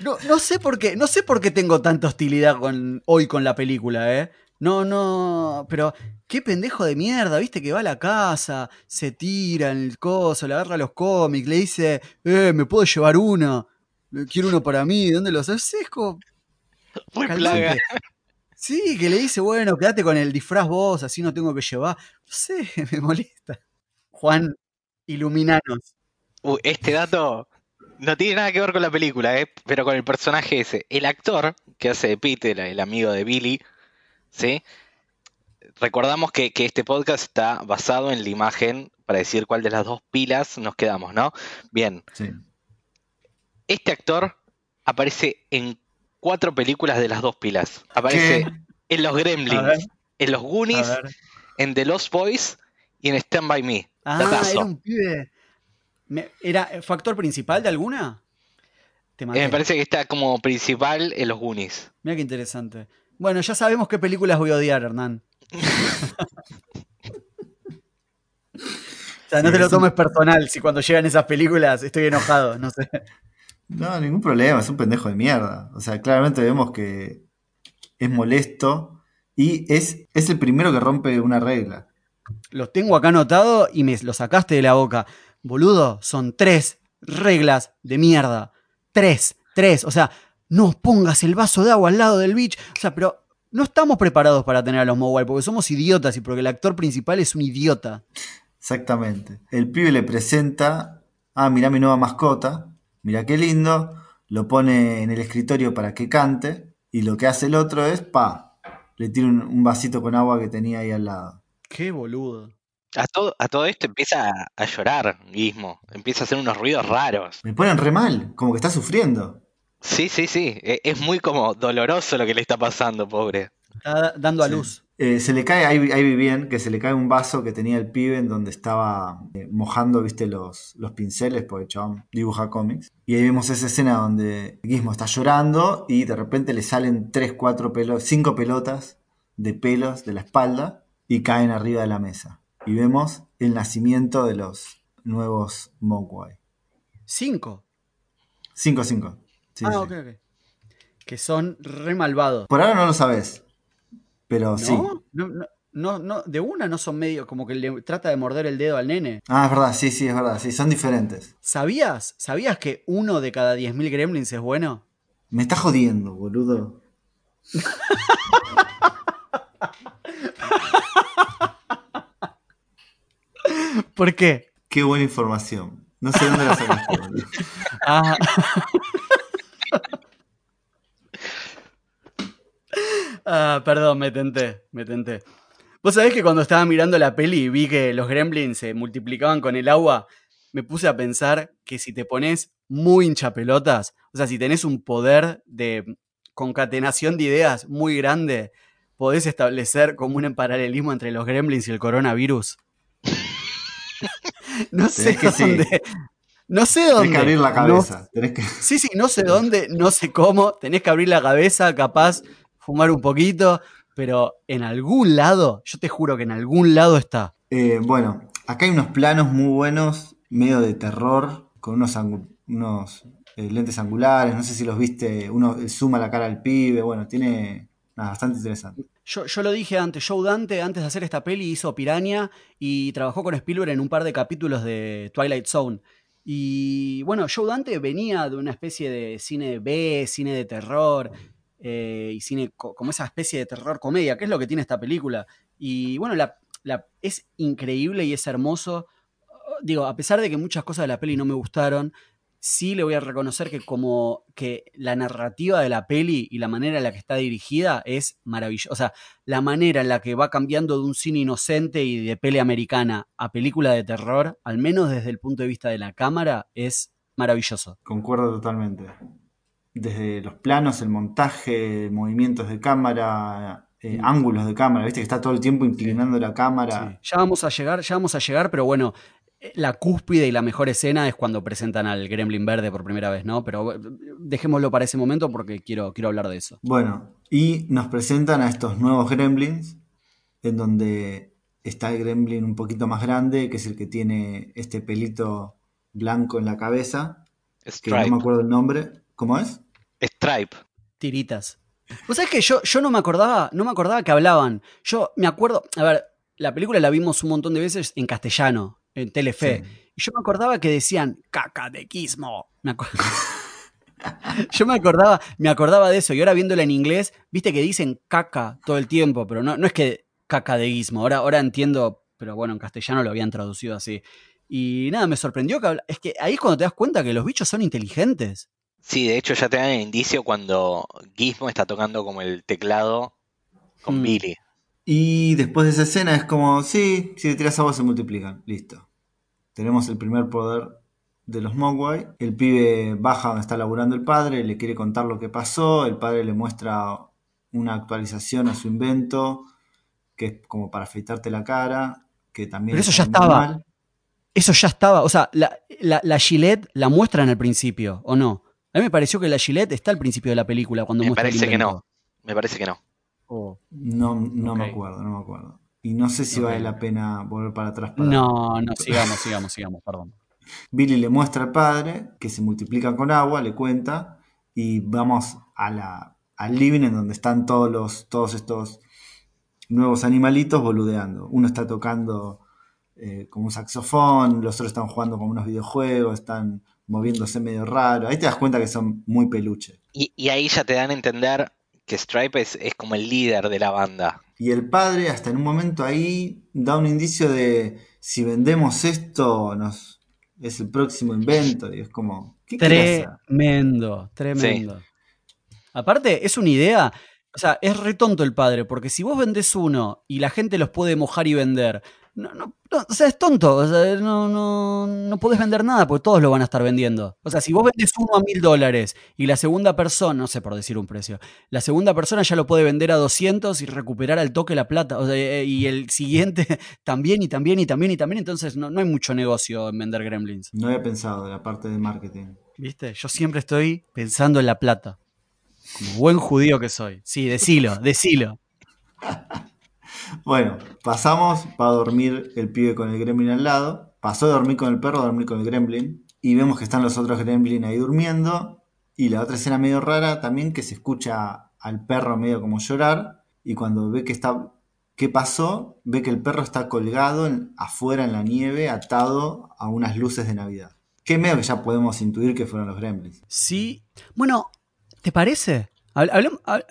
No, no sé por qué, no sé por qué tengo tanta hostilidad con, hoy con la película, ¿eh? No, no, pero qué pendejo de mierda, viste que va a la casa, se tira en el coso, le agarra los cómics, le dice, eh, me puedo llevar uno, quiero uno para mí, ¿dónde los haces? Es como, Muy calmate. plaga. Sí, que le dice, bueno, quédate con el disfraz vos, así no tengo que llevar. No sé, me molesta. Juan, iluminanos. Uy, este dato no tiene nada que ver con la película, ¿eh? pero con el personaje ese. El actor que hace de Peter, el amigo de Billy, ¿sí? Recordamos que, que este podcast está basado en la imagen para decir cuál de las dos pilas nos quedamos, ¿no? Bien, Sí. este actor aparece en cuatro películas de las dos pilas. Aparece ¿Qué? en Los. Gremlins, en Los Goonies, en The Lost Boys y en Stand By Me. Ah, Datazo. era un pibe. ¿Era factor principal de alguna? Eh, me parece que está como principal en Los Goonies. Mira qué interesante. Bueno, ya sabemos qué películas voy a odiar, Hernán. o sea, no te lo tomes personal si cuando llegan esas películas estoy enojado, no sé. No, ningún problema, es un pendejo de mierda. O sea, claramente vemos que es molesto y es, es el primero que rompe una regla. Los tengo acá anotado y me los sacaste de la boca. Boludo, son tres reglas de mierda. Tres, tres. O sea, no pongas el vaso de agua al lado del beach. O sea, pero no estamos preparados para tener a los Mogwai porque somos idiotas y porque el actor principal es un idiota. Exactamente. El pibe le presenta, ah, mirá mi nueva mascota, mirá qué lindo, lo pone en el escritorio para que cante y lo que hace el otro es, pa, le tira un, un vasito con agua que tenía ahí al lado. Qué boludo. A todo, a todo esto empieza a, a llorar, Gizmo. Empieza a hacer unos ruidos raros. Me ponen re mal, como que está sufriendo. Sí, sí, sí. e- Es muy como doloroso lo que le está pasando, pobre. Está da- dando a Sí. luz. Eh, se le cae, ahí, ahí vi bien, que se le cae un vaso que tenía el pibe en donde estaba eh, mojando, viste, los, los pinceles, porque el chabón dibuja cómics. Y ahí vemos esa escena donde Gizmo está llorando y de repente le salen 3, 4 pelos, 5 pelotas de pelos de la espalda y caen arriba de la mesa. Y vemos el nacimiento de los nuevos Mogwai. Cinco. 5, 5. Sí, ah, sí. ok, ok. Que son re malvados. Por ahora no lo sabes, pero ¿No? sí. No, no, no, no, de una no son medio como que le trata de morder el dedo al nene. Ah, es verdad, sí, sí, es verdad, sí, son diferentes. ¿Sabías? ¿Sabías que uno de cada 10.000 gremlins es bueno? Me está jodiendo, boludo. ¿Por qué? Qué buena información. No sé dónde la sacaste, boludo. Ah. Ah, perdón, me tenté, me tenté. Vos sabés que cuando estaba mirando la peli y vi que los gremlins se multiplicaban con el agua, me puse a pensar que si te pones muy hinchapelotas, o sea, si tenés un poder de concatenación de ideas muy grande, podés establecer como un paralelismo entre los gremlins y el coronavirus. no sé sí. dónde. No sé dónde. Tenés que abrir la no cabeza. Tenés que... Sí, sí, no sé dónde, no sé cómo, tenés que abrir la cabeza, capaz fumar un poquito, pero en algún lado, yo te juro que en algún lado está. Eh, bueno, acá hay unos planos muy buenos, medio de terror, con unos, angu- unos eh, lentes angulares. No sé si los viste. Uno eh, suma la cara al pibe. Bueno, tiene. Nada, bastante interesante. Yo, yo lo dije antes, Joe Dante, antes de hacer esta peli, hizo Piranha y trabajó con Spielberg en un par de capítulos de Twilight Zone. Y bueno, Joe Dante venía de una especie de cine B, cine de terror, eh, y cine co- como esa especie de terror comedia, que es lo que tiene esta película. Y bueno, la, es increíble y es hermoso. Digo, a pesar de que muchas cosas de la peli no me gustaron, sí le voy a reconocer que como que la narrativa de la peli y la manera en la que está dirigida es maravillosa. O sea, la manera en la que va cambiando de un cine inocente y de peli americana a película de terror, al menos desde el punto de vista de la cámara, es maravilloso. Concuerdo totalmente. Desde los planos, el montaje, movimientos de cámara, eh, Mm. ángulos de cámara, viste que está todo el tiempo inclinando la cámara. Ya vamos a llegar, ya vamos a llegar, pero bueno, eh, la cúspide y la mejor escena es cuando presentan al Gremlin verde por primera vez, ¿no? Pero eh, dejémoslo para ese momento porque quiero, quiero hablar de eso. Bueno, y nos presentan a estos nuevos gremlins, en donde está el gremlin un poquito más grande, que es el que tiene este pelito blanco en la cabeza, que no me Stripe. acuerdo el nombre. ¿Cómo es? Stripe. Tiritas. Vos sabés que yo, yo no me acordaba, no me acordaba que hablaban. Yo me acuerdo, a ver, la película la vimos un montón de veces en castellano, en Telefe. Sí. Y yo me acordaba que decían caca de quismo. Me yo me acordaba, me acordaba de eso. Y ahora viéndola en inglés, viste que dicen caca todo el tiempo, pero no, no es que caca de guismo. Ahora, ahora entiendo, pero bueno, en castellano lo habían traducido así. Y nada, me sorprendió que habla- es que ahí es cuando te das cuenta que los bichos son inteligentes. Sí, de hecho ya te dan el indicio cuando Gizmo está tocando como el teclado con Mm. Billy. Y después de esa escena es como, sí, si le tiras agua se multiplican. Listo. Tenemos el primer poder de los Mogwai. El pibe baja donde está laburando el padre, le quiere contar lo que pasó, el padre le muestra una actualización a su invento, que es como para afeitarte la cara, que también... Pero eso ya estaba. mal. Eso ya estaba. O sea, la, la, la Gillette la muestran al principio, ¿o no? A mí me pareció que la Gillette está al principio de la película cuando Me parece que no. Me parece que no. Oh. No, no me acuerdo, no me acuerdo. Y no sé si vale la pena volver para atrás. Para... No, no, sigamos, sigamos, sigamos, perdón. Billy le muestra al padre que se multiplican con agua, le cuenta, y vamos a la, al living en donde están todos, los, todos estos nuevos animalitos boludeando. Uno está tocando eh, como un saxofón, los otros están jugando como unos videojuegos, están moviéndose medio raro. Ahí te das cuenta que son muy peluche. Y, y ahí ya te dan a entender que Stripe es, es como el líder de la banda. Y el padre, hasta en un momento ahí, da un indicio de si vendemos esto, nos es el próximo invento. Y es como, ¿qué? Tremendo, tremendo. Aparte, es una idea. O sea, es re tonto el padre, porque si vos vendés uno y la gente los puede mojar y vender, no, no, no, o sea, es tonto. O sea, no, no, no podés vender nada porque todos lo van a estar vendiendo. O sea, si vos vendés uno a mil dólares y la segunda persona, no sé por decir un precio, la segunda persona ya lo puede vender a 200 y recuperar al toque la plata. O sea, eh, y el siguiente también y también y también y también. Entonces, no, no hay mucho negocio en vender gremlins. No había pensado de la parte de marketing. ¿Viste? Yo siempre estoy pensando en la plata. Como buen judío que soy. Sí, decilo, decilo. Bueno, pasamos, va a dormir el pibe con el gremlin al lado. Pasó de dormir con el perro a dormir con el gremlin. Y vemos que están los otros gremlin ahí durmiendo. Y la otra escena medio rara también que se escucha al perro medio como llorar. Y cuando ve que está. ¿Qué pasó? Ve que el perro está colgado afuera en la nieve, atado a unas luces de Navidad. Que medio que ya podemos intuir que fueron los gremlins. Sí. Bueno, ¿te parece? Habl- hablem- hab-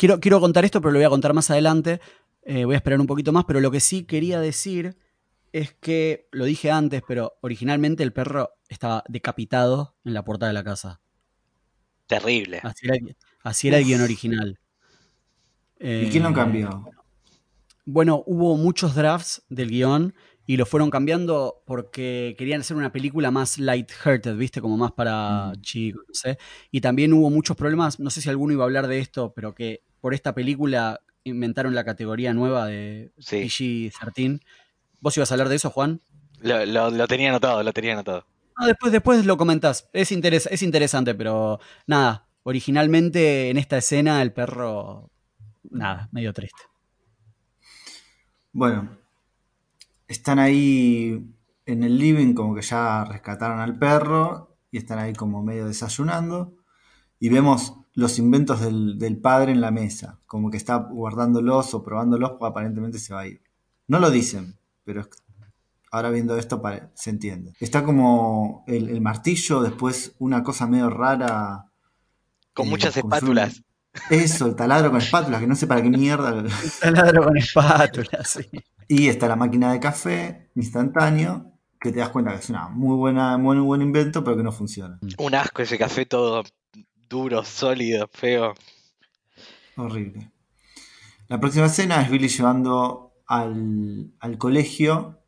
quiero, quiero contar esto, pero lo voy a contar más adelante. Eh, voy a esperar un poquito más, pero lo que sí quería decir es que, lo dije antes, pero originalmente el perro estaba decapitado en la puerta de la casa. Terrible. Así era, el- así era el Uf. guion original. ¿Y quién lo Eh, cambió? Bueno, hubo muchos drafts del guion y lo fueron cambiando porque querían hacer una película más light-hearted, ¿viste? Como más para Mm. chicos, no sé. Y también hubo muchos problemas, no sé si alguno iba a hablar de esto, pero que por esta película inventaron la categoría nueva de Sí. PG-13. ¿Vos ibas a hablar de eso, Juan? Lo, lo- lo tenía anotado, lo tenía anotado. No, después, después lo comentás. Es, interes- es interesante, pero nada. Originalmente en esta escena el perro, nada, medio triste. Bueno, están ahí en el living como que ya rescataron al perro y están ahí como medio desayunando y vemos los inventos del, del padre en la mesa, como que está guardándolos o probándolos aparentemente se va a ir. No lo dicen, pero ahora viendo esto se entiende. Está como el, el martillo, después una cosa medio rara. Con eh, muchas espátulas. Eso, el taladro con espátulas, que no sé para qué mierda. Taladro con espátula, sí. Y está la máquina de café instantáneo, que te das cuenta que es una muy buena, muy buen invento, pero que no funciona. Un asco ese café todo duro, sólido, feo. Horrible. La próxima escena es Billy llevando al, al colegio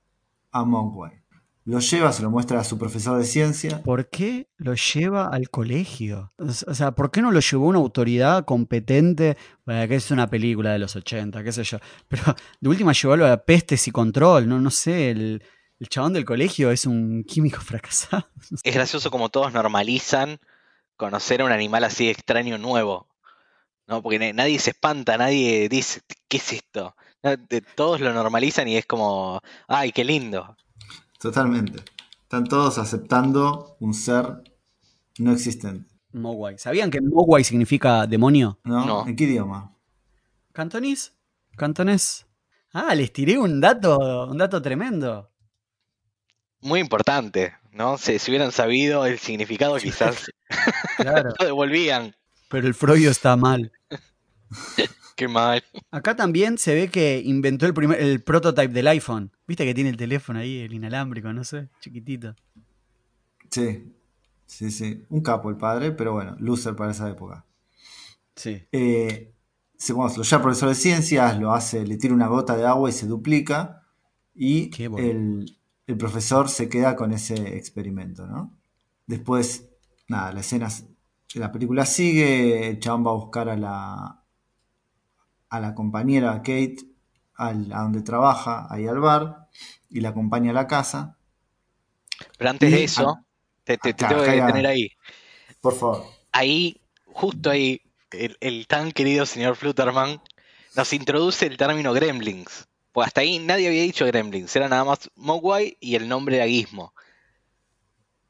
a Mogwai. Lo lleva, se lo muestra a su profesor de ciencia. ¿Por qué lo lleva al colegio? O sea, ¿por qué no lo llevó una autoridad competente? Bueno, que es una película de los 80, qué sé yo. Pero de última llevarlo a pestes y control, no, no sé, el, el chabón del colegio es un químico fracasado. Es gracioso como todos normalizan conocer a un animal así extraño nuevo. ¿No? Porque na- nadie se espanta, nadie dice, ¿qué es esto? No, de- Todos lo normalizan y es como, ¡ay, qué lindo! Totalmente. Están todos aceptando un ser no existente. Mogwai. ¿Sabían que Mogwai significa demonio? ¿No? No. ¿En qué idioma? ¿Cantonís? ¿Cantonés? Ah, les tiré un dato, un dato tremendo. Muy importante, ¿no? Si, si hubieran sabido el significado, quizás Claro. lo devolvían. Pero el Froyo está mal. Qué mal. Acá también se ve que inventó el primer el prototype del iPhone. ¿Viste que tiene el teléfono ahí, el inalámbrico, no sé, chiquitito? Sí. Sí, sí. Un capo el padre, pero bueno, loser para esa época. Sí. Eh, se lo llama profesor de ciencias, lo hace, le tira una gota de agua y se duplica. Y bueno. el, el profesor se queda con ese experimento, ¿no? Después, nada, la escena, la película sigue, el chabón va a buscar a la, a la compañera Kate al, a donde trabaja, ahí al bar, y la acompaña a la casa. Pero antes Y de eso, a- te, te- tengo que detener ahí. Por favor. Ahí, justo ahí, el, el tan querido señor Flutterman nos introduce el término gremlins. Pues hasta ahí nadie había dicho gremlins, era nada más Mogwai y el nombre de Gizmo.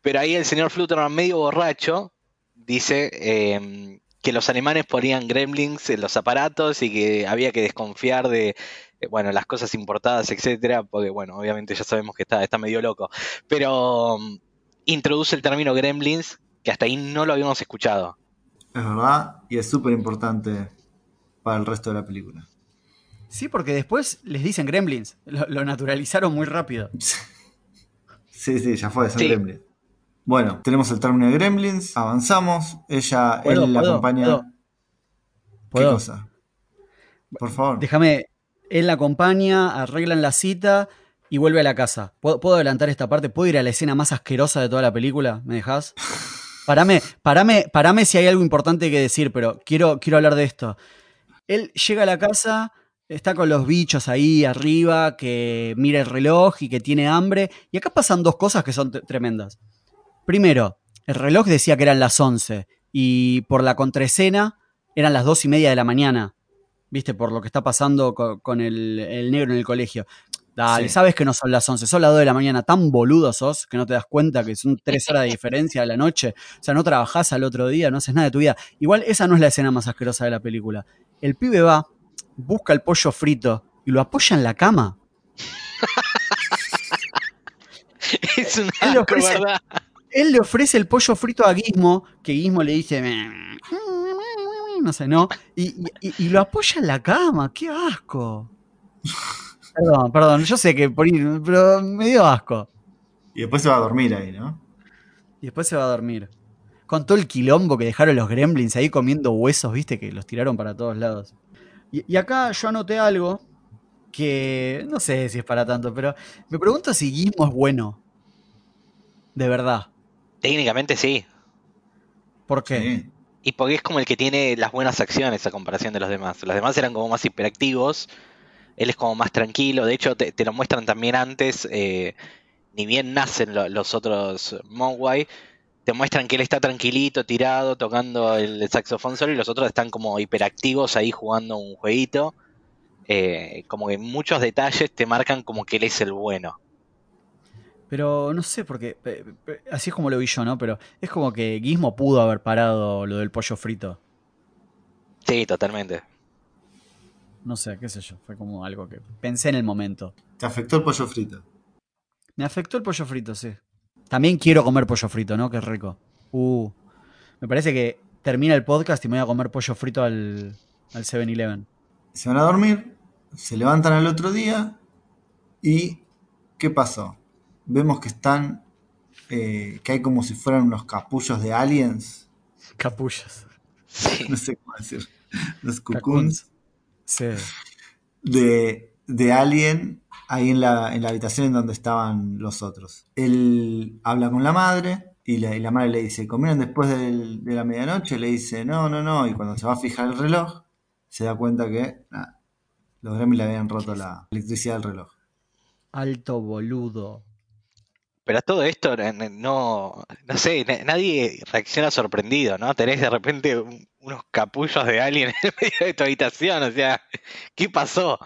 Pero ahí el señor Flutterman, medio borracho, dice eh, que los alemanes ponían gremlins en los aparatos y que había que desconfiar de eh, bueno, las cosas importadas, etcétera, porque bueno, obviamente ya sabemos que está, está medio loco. Pero mm, introduce el término gremlins, que hasta ahí no lo habíamos escuchado. Es verdad, y es súper importante para el resto de la película. Sí, porque después les dicen gremlins. Lo, lo naturalizaron muy rápido. Sí, sí, ya fue, son Sí. gremlins. Bueno, tenemos el término de gremlins, avanzamos, ella, ¿Puedo, él la acompaña. puedo? ¿Qué cosa? Por favor. Déjame, él la acompaña, arreglan la cita y vuelve a la casa. ¿Puedo, puedo adelantar esta parte? ¿Puedo ir a la escena más asquerosa de toda la película? ¿Me dejas? Parame, parame, parame si hay algo importante que decir, pero quiero, quiero hablar de esto. Él llega a la casa, está con los bichos ahí arriba, que mira el reloj y que tiene hambre. Y acá pasan dos cosas que son tremendas. Primero, el reloj decía que eran las 11 y por la contraescena eran las dos y media de la mañana. ¿Viste? Por lo que está pasando co- con, el, el negro en el colegio. Dale, Sí. sabes que no son las 11, son las 2 de la mañana. Tan boludo sos que no te das cuenta que son 3 horas de diferencia de la noche. O sea, no trabajás al otro día, no haces nada de tu vida. Igual esa no es la escena más asquerosa de la película. El pibe va, busca el pollo frito y lo apoya en la cama. es un Él le asco, ¿verdad? Él le ofrece el pollo frito a Gizmo, que Gizmo le dice, no sé, no, y, y- y lo apoya en la cama, qué asco. Perdón, perdón, yo sé que por ahí, pero me dio asco. Y después se va a dormir ahí, ¿no? Y después se va a dormir. Con todo el quilombo que dejaron los gremlins ahí comiendo huesos, viste, que los tiraron para todos lados. Y, y acá yo anoté algo que no sé si es para tanto, pero me pregunto si Gizmo es bueno. De verdad. Técnicamente sí. ¿Por qué? Sí. Y porque es como el que tiene las buenas acciones a comparación de los demás. Los demás eran como más hiperactivos. Él es como más tranquilo. De hecho, te, te lo muestran también antes. eh, ni bien nacen lo- los otros Mogwai. Te muestran que él está tranquilito, tirado, tocando el saxofón solo. Y los otros están como hiperactivos ahí jugando un jueguito. Eh, como que muchos detalles te marcan como que él es el bueno. Pero no sé, porque así es como lo vi yo, ¿no? Pero es como que Gizmo pudo haber parado lo del pollo frito. Sí, totalmente. No sé, qué sé yo. Fue como algo que pensé en el momento. Te afectó el pollo frito. Me afectó el pollo frito, sí. También quiero comer pollo frito, ¿no? Qué rico. Uh, me parece que termina el podcast y me voy a comer pollo frito al, al 7-Eleven. Se van a dormir, se levantan al otro día y ¿qué pasó? Vemos que están, eh, que hay como si fueran unos capullos de aliens, Capullos. Sí. no sé cómo decir, los cucuns Sí. de, de alien ahí en la, en la habitación en donde estaban los otros. Él habla con la madre y la, y la madre le dice, ¿comieron después del- de la medianoche? Le dice, no, no, no, y cuando se va a fijar el reloj, se da cuenta que los gremlins le habían roto la electricidad del reloj. Alto boludo. Pero a todo esto n- no, no sé, na- nadie reacciona sorprendido, ¿no? Tenés de repente un- unos capullos de alien en medio de tu habitación, o sea, ¿qué pasó?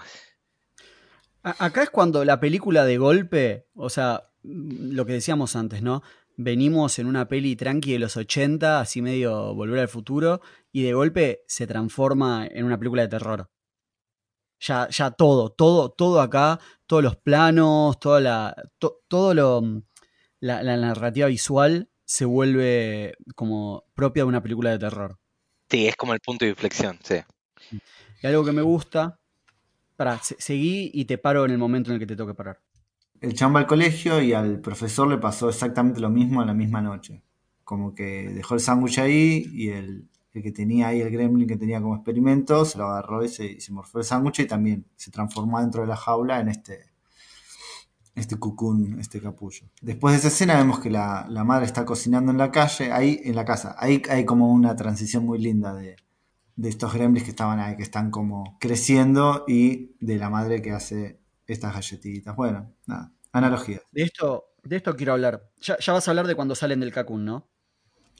Acá es cuando la película de golpe, o sea, lo que decíamos antes, ¿no? Venimos en una peli tranqui de los 80, así medio volver al futuro, y de golpe se transforma en una película de terror. Ya, ya todo, todo, todo acá, todos los planos, toda la, to- todo lo, mm, la, la narrativa visual se vuelve como propia de una película de terror. Sí, es como el punto de inflexión, sí. Y algo que me gusta, para, seguí y te paro en el momento en el que te toque parar. El chamba al colegio y al profesor le pasó exactamente lo mismo en la misma noche. Como que dejó el sándwich ahí y el, que tenía ahí, el gremlin que tenía como experimento, se lo agarró y se, y se morfó el sándwich y también se transformó dentro de la jaula en este, este cucún, este capullo. Después de esa escena vemos que la, la madre está cocinando en la calle, ahí en la casa. Ahí hay como una transición muy linda de, de estos gremlins que estaban ahí, que están como creciendo y de la madre que hace estas galletitas. Bueno, nada, analogías. De esto, de esto quiero hablar. Ya, ya vas a hablar de cuando salen del cacún, ¿no?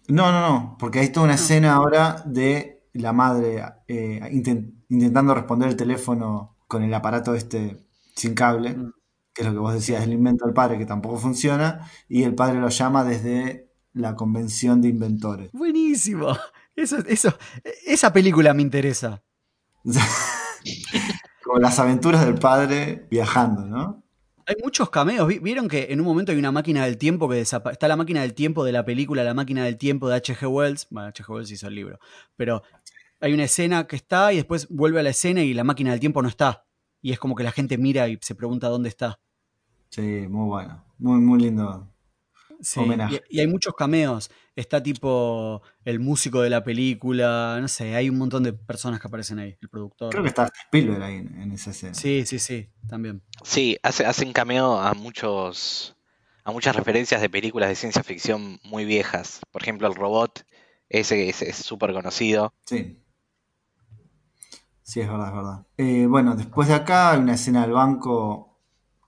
No, no, no, porque hay toda una escena ahora de la madre eh, inten- intentando responder el teléfono con el aparato este sin cable, Mm. que es lo que vos decías, el invento del padre que tampoco funciona, y el padre lo llama desde la convención de inventores. Buenísimo. Eso, eso, esa película me interesa. Como las aventuras del padre viajando, ¿no? Hay muchos cameos. Vi- ¿Vieron que en un momento hay una máquina del tiempo que desaparece? Está la máquina del tiempo de la película, la máquina del tiempo de H.G. Wells. Bueno, H.G. Wells hizo el libro. Pero hay una escena que está y después vuelve a la escena y la máquina del tiempo no está. Y es como que la gente mira y se pregunta dónde está. Sí, muy bueno. Muy, muy lindo. Sí, Homenaje. Y, y hay muchos cameos. Está tipo el músico de la película. No sé, hay un montón de personas que aparecen ahí. El productor. Creo que está Spielberg ahí en, en esa escena. Sí, sí, sí, también. Sí, hace- hacen cameo a muchos, a muchas referencias de películas de ciencia ficción muy viejas. Por ejemplo, el robot, ese es es súper conocido. Sí. Sí, es verdad, es verdad. Eh, bueno, después de acá hay una escena del banco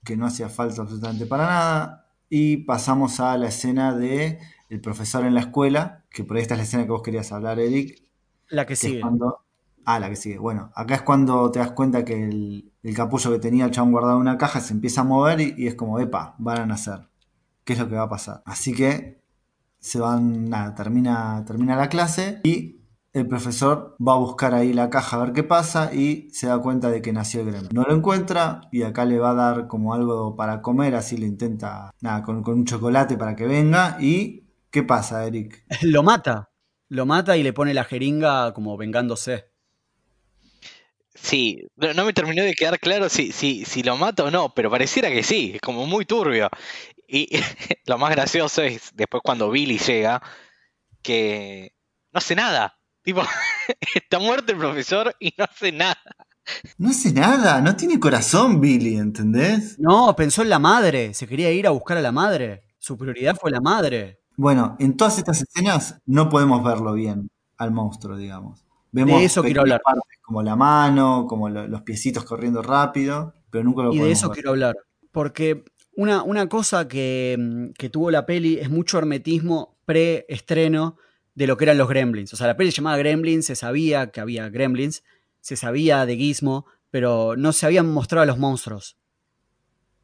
que no hacía falta absolutamente para nada. Y pasamos a la escena de el profesor en la escuela, que por ahí esta es la escena que vos querías hablar, Eric. La que sigue. cuando... Ah, la que sigue. Bueno, acá es cuando te das cuenta que el, el capullo que tenía el chabón guardado en una caja se empieza a mover y, y es como, epa, van a nacer. ¿Qué es lo que va a pasar? Así que se van, nada, termina, termina la clase y el profesor va a buscar ahí la caja a ver qué pasa y se da cuenta de que nació el gremlin. No lo encuentra y acá le va a dar como algo para comer, así le intenta, nada, con, con un chocolate para que venga y ¿qué pasa, Eric? Lo mata. Lo mata y le pone la jeringa como vengándose. Sí, no, no me terminó de quedar claro si, si, si lo mata o no, pero pareciera que sí, es como muy turbio. Y lo más gracioso es después cuando Billy llega, que no hace nada. Tipo, está muerto el profesor y no hace nada. No hace nada, no tiene corazón Billy, ¿entendés? No, pensó en la madre. Se quería ir a buscar a la madre. Su prioridad fue la madre. Bueno, en todas estas escenas no podemos verlo bien al monstruo, digamos. Vemos De eso quiero hablar. partes como la mano, como lo- los piecitos corriendo rápido, pero nunca lo Y de eso ver. quiero hablar. Porque una, una cosa que, mm, que tuvo la peli es mucho hermetismo pre-estreno de lo que eran los gremlins. O sea, la peli se llamaba Gremlins, se sabía que había gremlins, se sabía de Gizmo, pero no se habían mostrado los monstruos.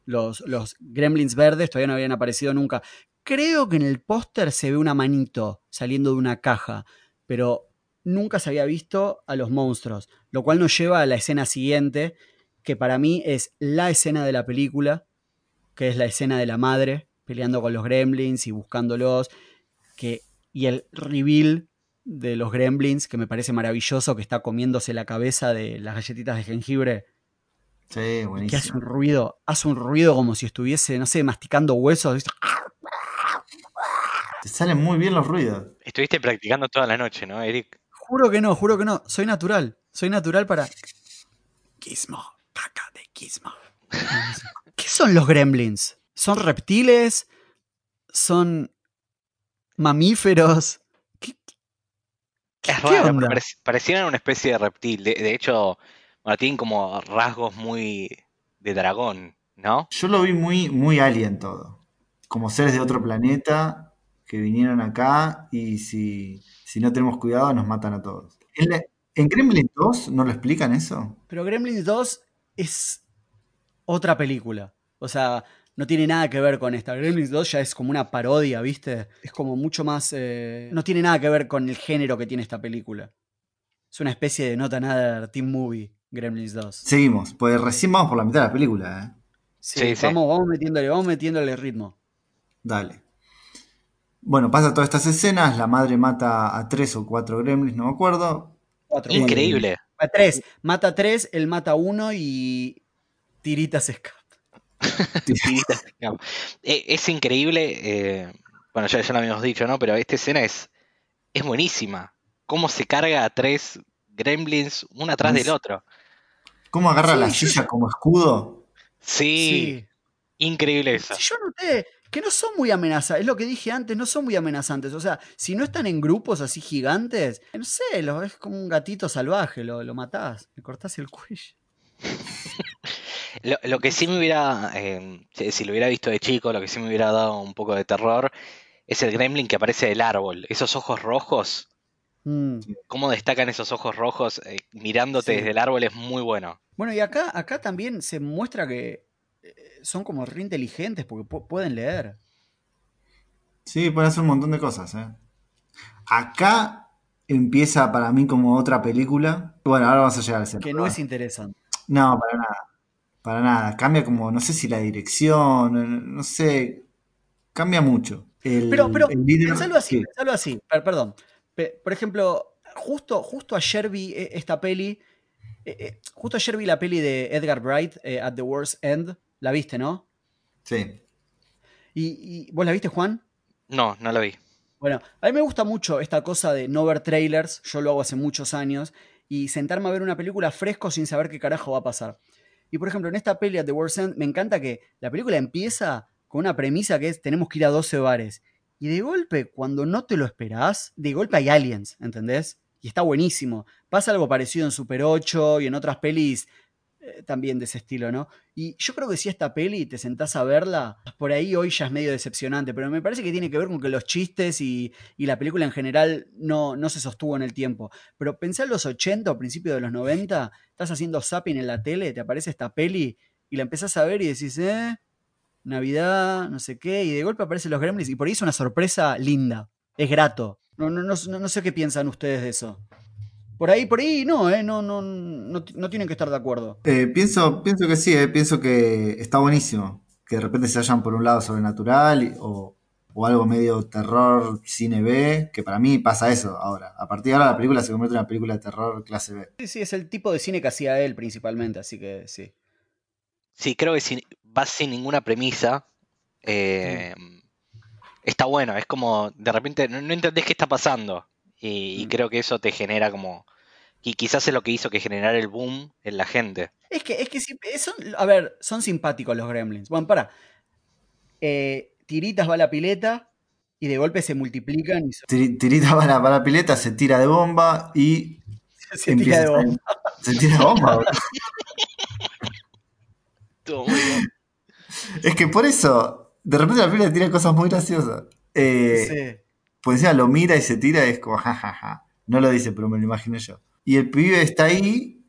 Los, los gremlins verdes todavía no habían aparecido nunca. Creo que en el póster se ve una manito saliendo de una caja, pero nunca se había visto a los monstruos, lo cual nos lleva a la escena siguiente, que para mí es la escena de la película, que es la escena de la madre peleando con los gremlins y buscándolos, que, y el reveal de los gremlins, que me parece maravilloso, que está comiéndose la cabeza de las galletitas de jengibre, Sí, que hace buenísimo. un ruido, hace un ruido como si estuviese, no sé, masticando huesos. ¿viste? Te salen muy bien los ruidos. Estuviste practicando toda la noche, ¿no, Eric? Juro que no, juro que no, soy natural, soy natural para... Gizmo, caca de Gizmo. ¿Qué son los gremlins? ¿Son reptiles? ¿Son mamíferos? ¿Qué, qué- Es qué raro, onda? pero parec- parecieran una especie de reptil. De, de hecho, bueno, tienen como rasgos muy de dragón, ¿no? Yo lo vi muy, muy alien todo. Como seres de otro planeta que vinieron acá y si, si no tenemos cuidado nos matan a todos. En, la- en Gremlin 2 no lo explican eso. Pero Gremlins 2 es otra película. O sea, no tiene nada que ver con esta. Gremlins 2 ya es como una parodia, ¿viste? Es como mucho más... eh, no tiene nada que ver con el género que tiene esta película. Es una especie de nota nada team movie, Gremlins 2. Seguimos, pues recién vamos por la mitad de la película, ¿eh? Sí, Sí, sí. Vamos, vamos metiéndole, vamos metiéndole ritmo. Dale. Bueno, pasa todas estas escenas, la madre mata a tres o cuatro gremlins, no me acuerdo. Cuatro. Increíble. A tres. Mata a tres, él mata a uno y Tirita se escapa. Eh, Es increíble, eh, bueno, ya, ya lo habíamos dicho, ¿no? Pero esta escena es, es buenísima. Cómo se carga a tres gremlins uno atrás del otro. ¿Cómo agarra Sí, la silla como escudo? Sí, Increíble eso. Si yo noté que no son muy amenazantes, es lo que dije antes, no son muy amenazantes. O sea, si no están en grupos así gigantes, no sé, lo, es como un gatito salvaje, lo, lo matás, le cortás el cuello. Lo, lo que sí me hubiera, eh, si si lo hubiera visto de chico, lo que sí me hubiera dado un poco de terror es el gremlin que aparece del árbol. Esos ojos rojos, Mm. cómo destacan esos ojos rojos eh, mirándote Sí. desde el árbol es muy bueno. Bueno, y acá, acá también se muestra que eh, son como re inteligentes porque pu- pueden leer. Sí, pueden hacer un montón de cosas, ¿eh? Acá empieza para mí como otra película. Bueno, ahora vamos a llegar a ese. Que no es interesante. No, para nada. Para nada. Cambia como, no sé si la dirección, no sé. Cambia mucho. El, Pero, pero, el líder- pensalo así, ¿qué? pensalo así. Per- perdón. Pe- por ejemplo, justo, justo ayer vi eh, esta peli. eh, eh, justo ayer vi la peli de Edgar Wright, eh, At the World's End. La viste, ¿no? Sí. Y, y- ¿Vos la viste, Juan? No, no lo vi. Bueno, a mí me gusta mucho esta cosa de no ver trailers, yo lo hago hace muchos años, y sentarme a ver una película fresco sin saber qué carajo va a pasar. Y por ejemplo, en esta peli, At The World's End, me encanta que la película empieza con una premisa que es tenemos que ir a 12 bares. Y de golpe, cuando no te lo esperás, de golpe hay aliens, ¿entendés? Y está buenísimo. Pasa algo parecido en Super 8 y en otras pelis eh, también de ese estilo, ¿no? Y yo creo que si esta peli te sentás a verla, por ahí hoy ya es medio decepcionante, pero me parece que tiene que ver con que los chistes y, y la película en general no, no se sostuvo en el tiempo. Pero pensá en los 80 o principios de los 90, estás haciendo zapping en la tele, te aparece esta peli y la empezás a ver y decís, eh, Navidad, no sé qué, y de golpe aparecen los gremlins y por ahí es una sorpresa linda, es grato. No, no, no, no- no sé qué piensan ustedes de eso. Por ahí, por ahí no, eh, no, no, no, no tienen que estar de acuerdo. Eh, pienso, pienso que sí, eh, pienso que está buenísimo. Que de repente se vayan por un lado sobrenatural y- o, o algo medio terror, cine B, que para mí pasa eso ahora. A partir de ahora la película se convierte en una película de terror clase B. Sí, sí, es el tipo de cine que hacía él principalmente, así que sí. Sí, creo que si vas sin ninguna premisa, eh, está bueno. Es como de repente no, no entendés qué está pasando. Y, y Mm. creo que eso te genera como. Y quizás es lo que hizo que generara el boom en la gente. Es que, es que eh, son, a ver, son simpáticos los gremlins. Bueno, para. Eh, tiritas va a la pileta y de golpe se multiplican y se, Tiri- Tirita va a la, va a la pileta, se tira de bomba y se tira de bomba. Se tira de bomba. Estuvo muy bien. es que por eso, de repente la película tiene cosas muy graciosas. Eh, Sí. Pues encima lo mira y se tira y es como, jajaja. No lo dice, pero me lo imagino yo. Y el pibe está ahí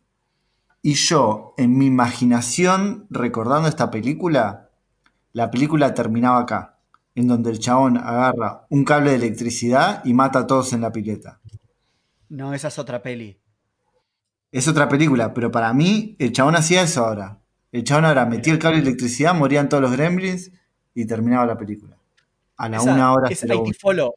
y yo, en mi imaginación, recordando esta película, la película terminaba acá, en donde el chabón agarra un cable de electricidad y mata a todos en la pileta. No, esa es otra peli. Es otra película, pero para mí el chabón hacía eso ahora. El chabón ahora metía el cable de electricidad, morían todos los gremlins y terminaba la película. A la Esa una hora. es IT Follow.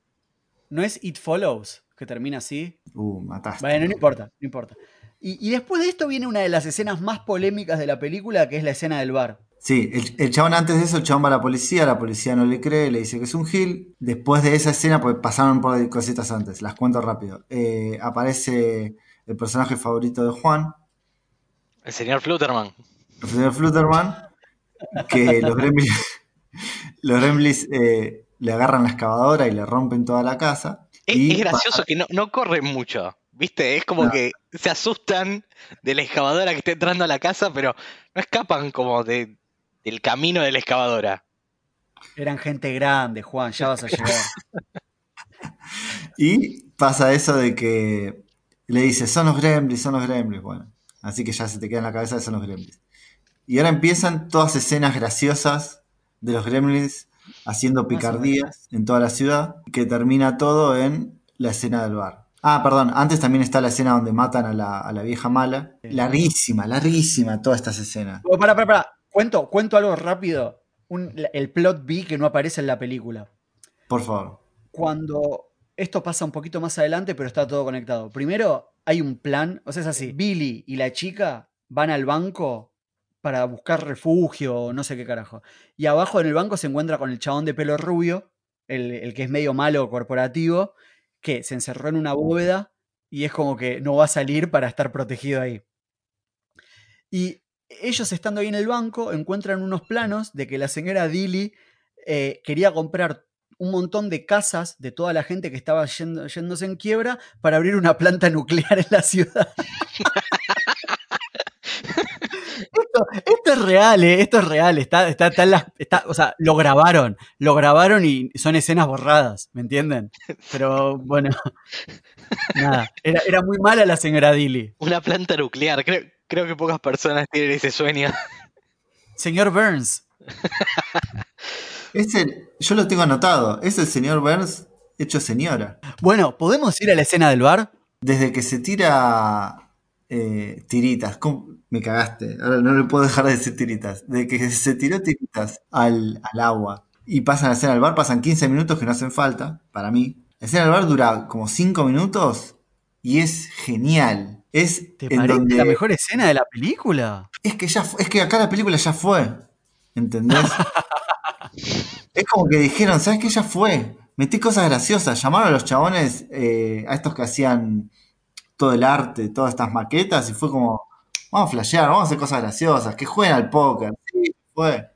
¿No es It Follows? Que termina así. Uh, mataste. Bueno, no importa, no importa. Y, y después de esto viene una de las escenas más polémicas de la película, que es la escena del bar. Sí, el, el chabón antes de eso, el chabón va a la policía, la policía no le cree, le dice que es un gil. Después de esa escena, pues pasaron por cositas antes, las cuento rápido. Eh, aparece el personaje favorito de Juan, El señor Flutterman. el señor Flutterman, que los gremlins, los gremlins eh, le agarran la excavadora y le rompen toda la casa. Es, y es gracioso que no, no corren mucho. ¿Viste? Es como No. que se asustan de la excavadora que está entrando a la casa, pero no escapan como de, del camino de la excavadora. Eran gente grande, Juan, ya vas a llegar. Y pasa eso de que le dice, son los gremlins, son los gremlins. Bueno, así que ya se te queda en la cabeza que son los gremlins. Y ahora empiezan todas escenas graciosas de los gremlins haciendo picardías en toda la ciudad, que termina todo en la escena del bar. Ah, perdón, antes también está la escena donde matan a la, a la vieja mala. Larguísima, larguísima todas estas escenas. Oh, pará, pará, pará. Cuento, cuento algo rápido. Un- el plot B que no aparece en la película. Por favor. Cuando esto pasa un poquito más adelante, pero está todo conectado. Primero, hay un plan. O sea, es así. Billy y la chica van al banco para buscar refugio o no sé qué carajo. Y abajo en el banco se encuentra con el chabón de pelo rubio, el, que es medio malo corporativo, que se encerró en una bóveda y es como que no va a salir para estar protegido ahí. Y ellos estando ahí en el banco encuentran unos planos de que la señora Dilly eh, quería comprar un montón de casas de toda la gente que estaba yéndose en quiebra para abrir una planta nuclear en la ciudad. esto, esto es real, ¿eh? esto es real. Está, está, está en las- está- o sea, lo grabaron, lo grabaron y son escenas borradas, ¿me entienden? Pero bueno, nada, era, era muy mala la señora Dilly. Una planta nuclear. Creo, creo que pocas personas tienen ese sueño. Señor Burns, Es el- yo lo tengo anotado. Es el señor Burns hecho señora. bueno, ¿podemos ir a la escena del bar? Desde que se tira eh, tiritas. ¿cómo? Me cagaste. Ahora no le puedo dejar de decir tiritas. Desde que se tiró tiritas al, al agua y pasan a escena del bar, pasan 15 minutos que no hacen falta, para mí. La escena del bar dura como 5 minutos y es genial. Es ¿Te en parece donde. la mejor escena de la película? Es que ya es que acá la película ya fue. ¿Entendés? es como que dijeron, ¿sabes qué? Ya fue. Metí cosas graciosas. Llamaron a los chabones, eh, a estos que hacían todo el arte, todas estas maquetas, y fue como, vamos a flashear, vamos a hacer cosas graciosas, que jueguen al póker. Fue.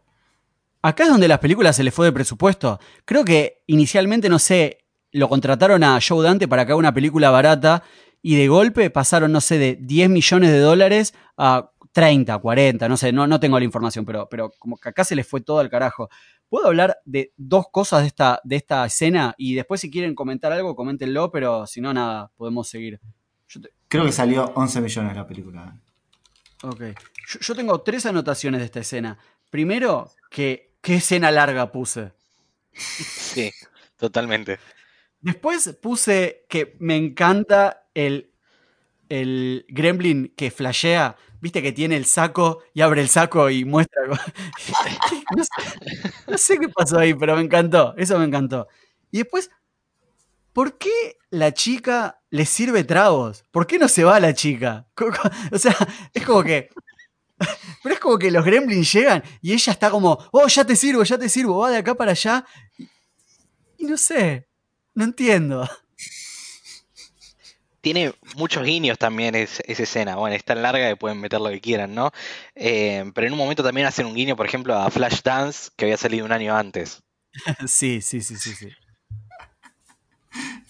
Acá es donde las películas se les fue de presupuesto. Creo que inicialmente, no sé, lo contrataron a Joe Dante para que haga una película barata y de golpe pasaron, no sé, de 10 millones de dólares a 30, 40, no sé, no, no tengo la información, pero, pero como que acá se les fue todo al carajo. ¿Puedo hablar de dos cosas de esta, de esta escena? Y después si quieren comentar algo, coméntenlo, pero si no, nada, podemos seguir. Yo te- Creo que salió 11 millones la película. Ok. Yo, yo tengo tres anotaciones de esta escena. Primero, que qué escena larga puse. Sí, totalmente. Después puse que me encanta el, el gremlin que flashea. Viste que tiene el saco y abre el saco y muestra. no, sé, no sé qué pasó ahí, pero me encantó. Eso me encantó. Y después, ¿por qué la chica le sirve tragos? ¿Por qué no se va la chica? O sea, es como que. Pero es como que los gremlins llegan y ella está como, oh, ya te sirvo, ya te sirvo, va de acá para allá. Y, y no sé, no entiendo. Tiene muchos guiños también es- esa escena. Bueno, es tan larga que pueden meter lo que quieran, ¿no? Eh, pero en un momento también hacen un guiño, por ejemplo, a Flashdance, que había salido un año antes. Sí, sí, sí, sí, sí.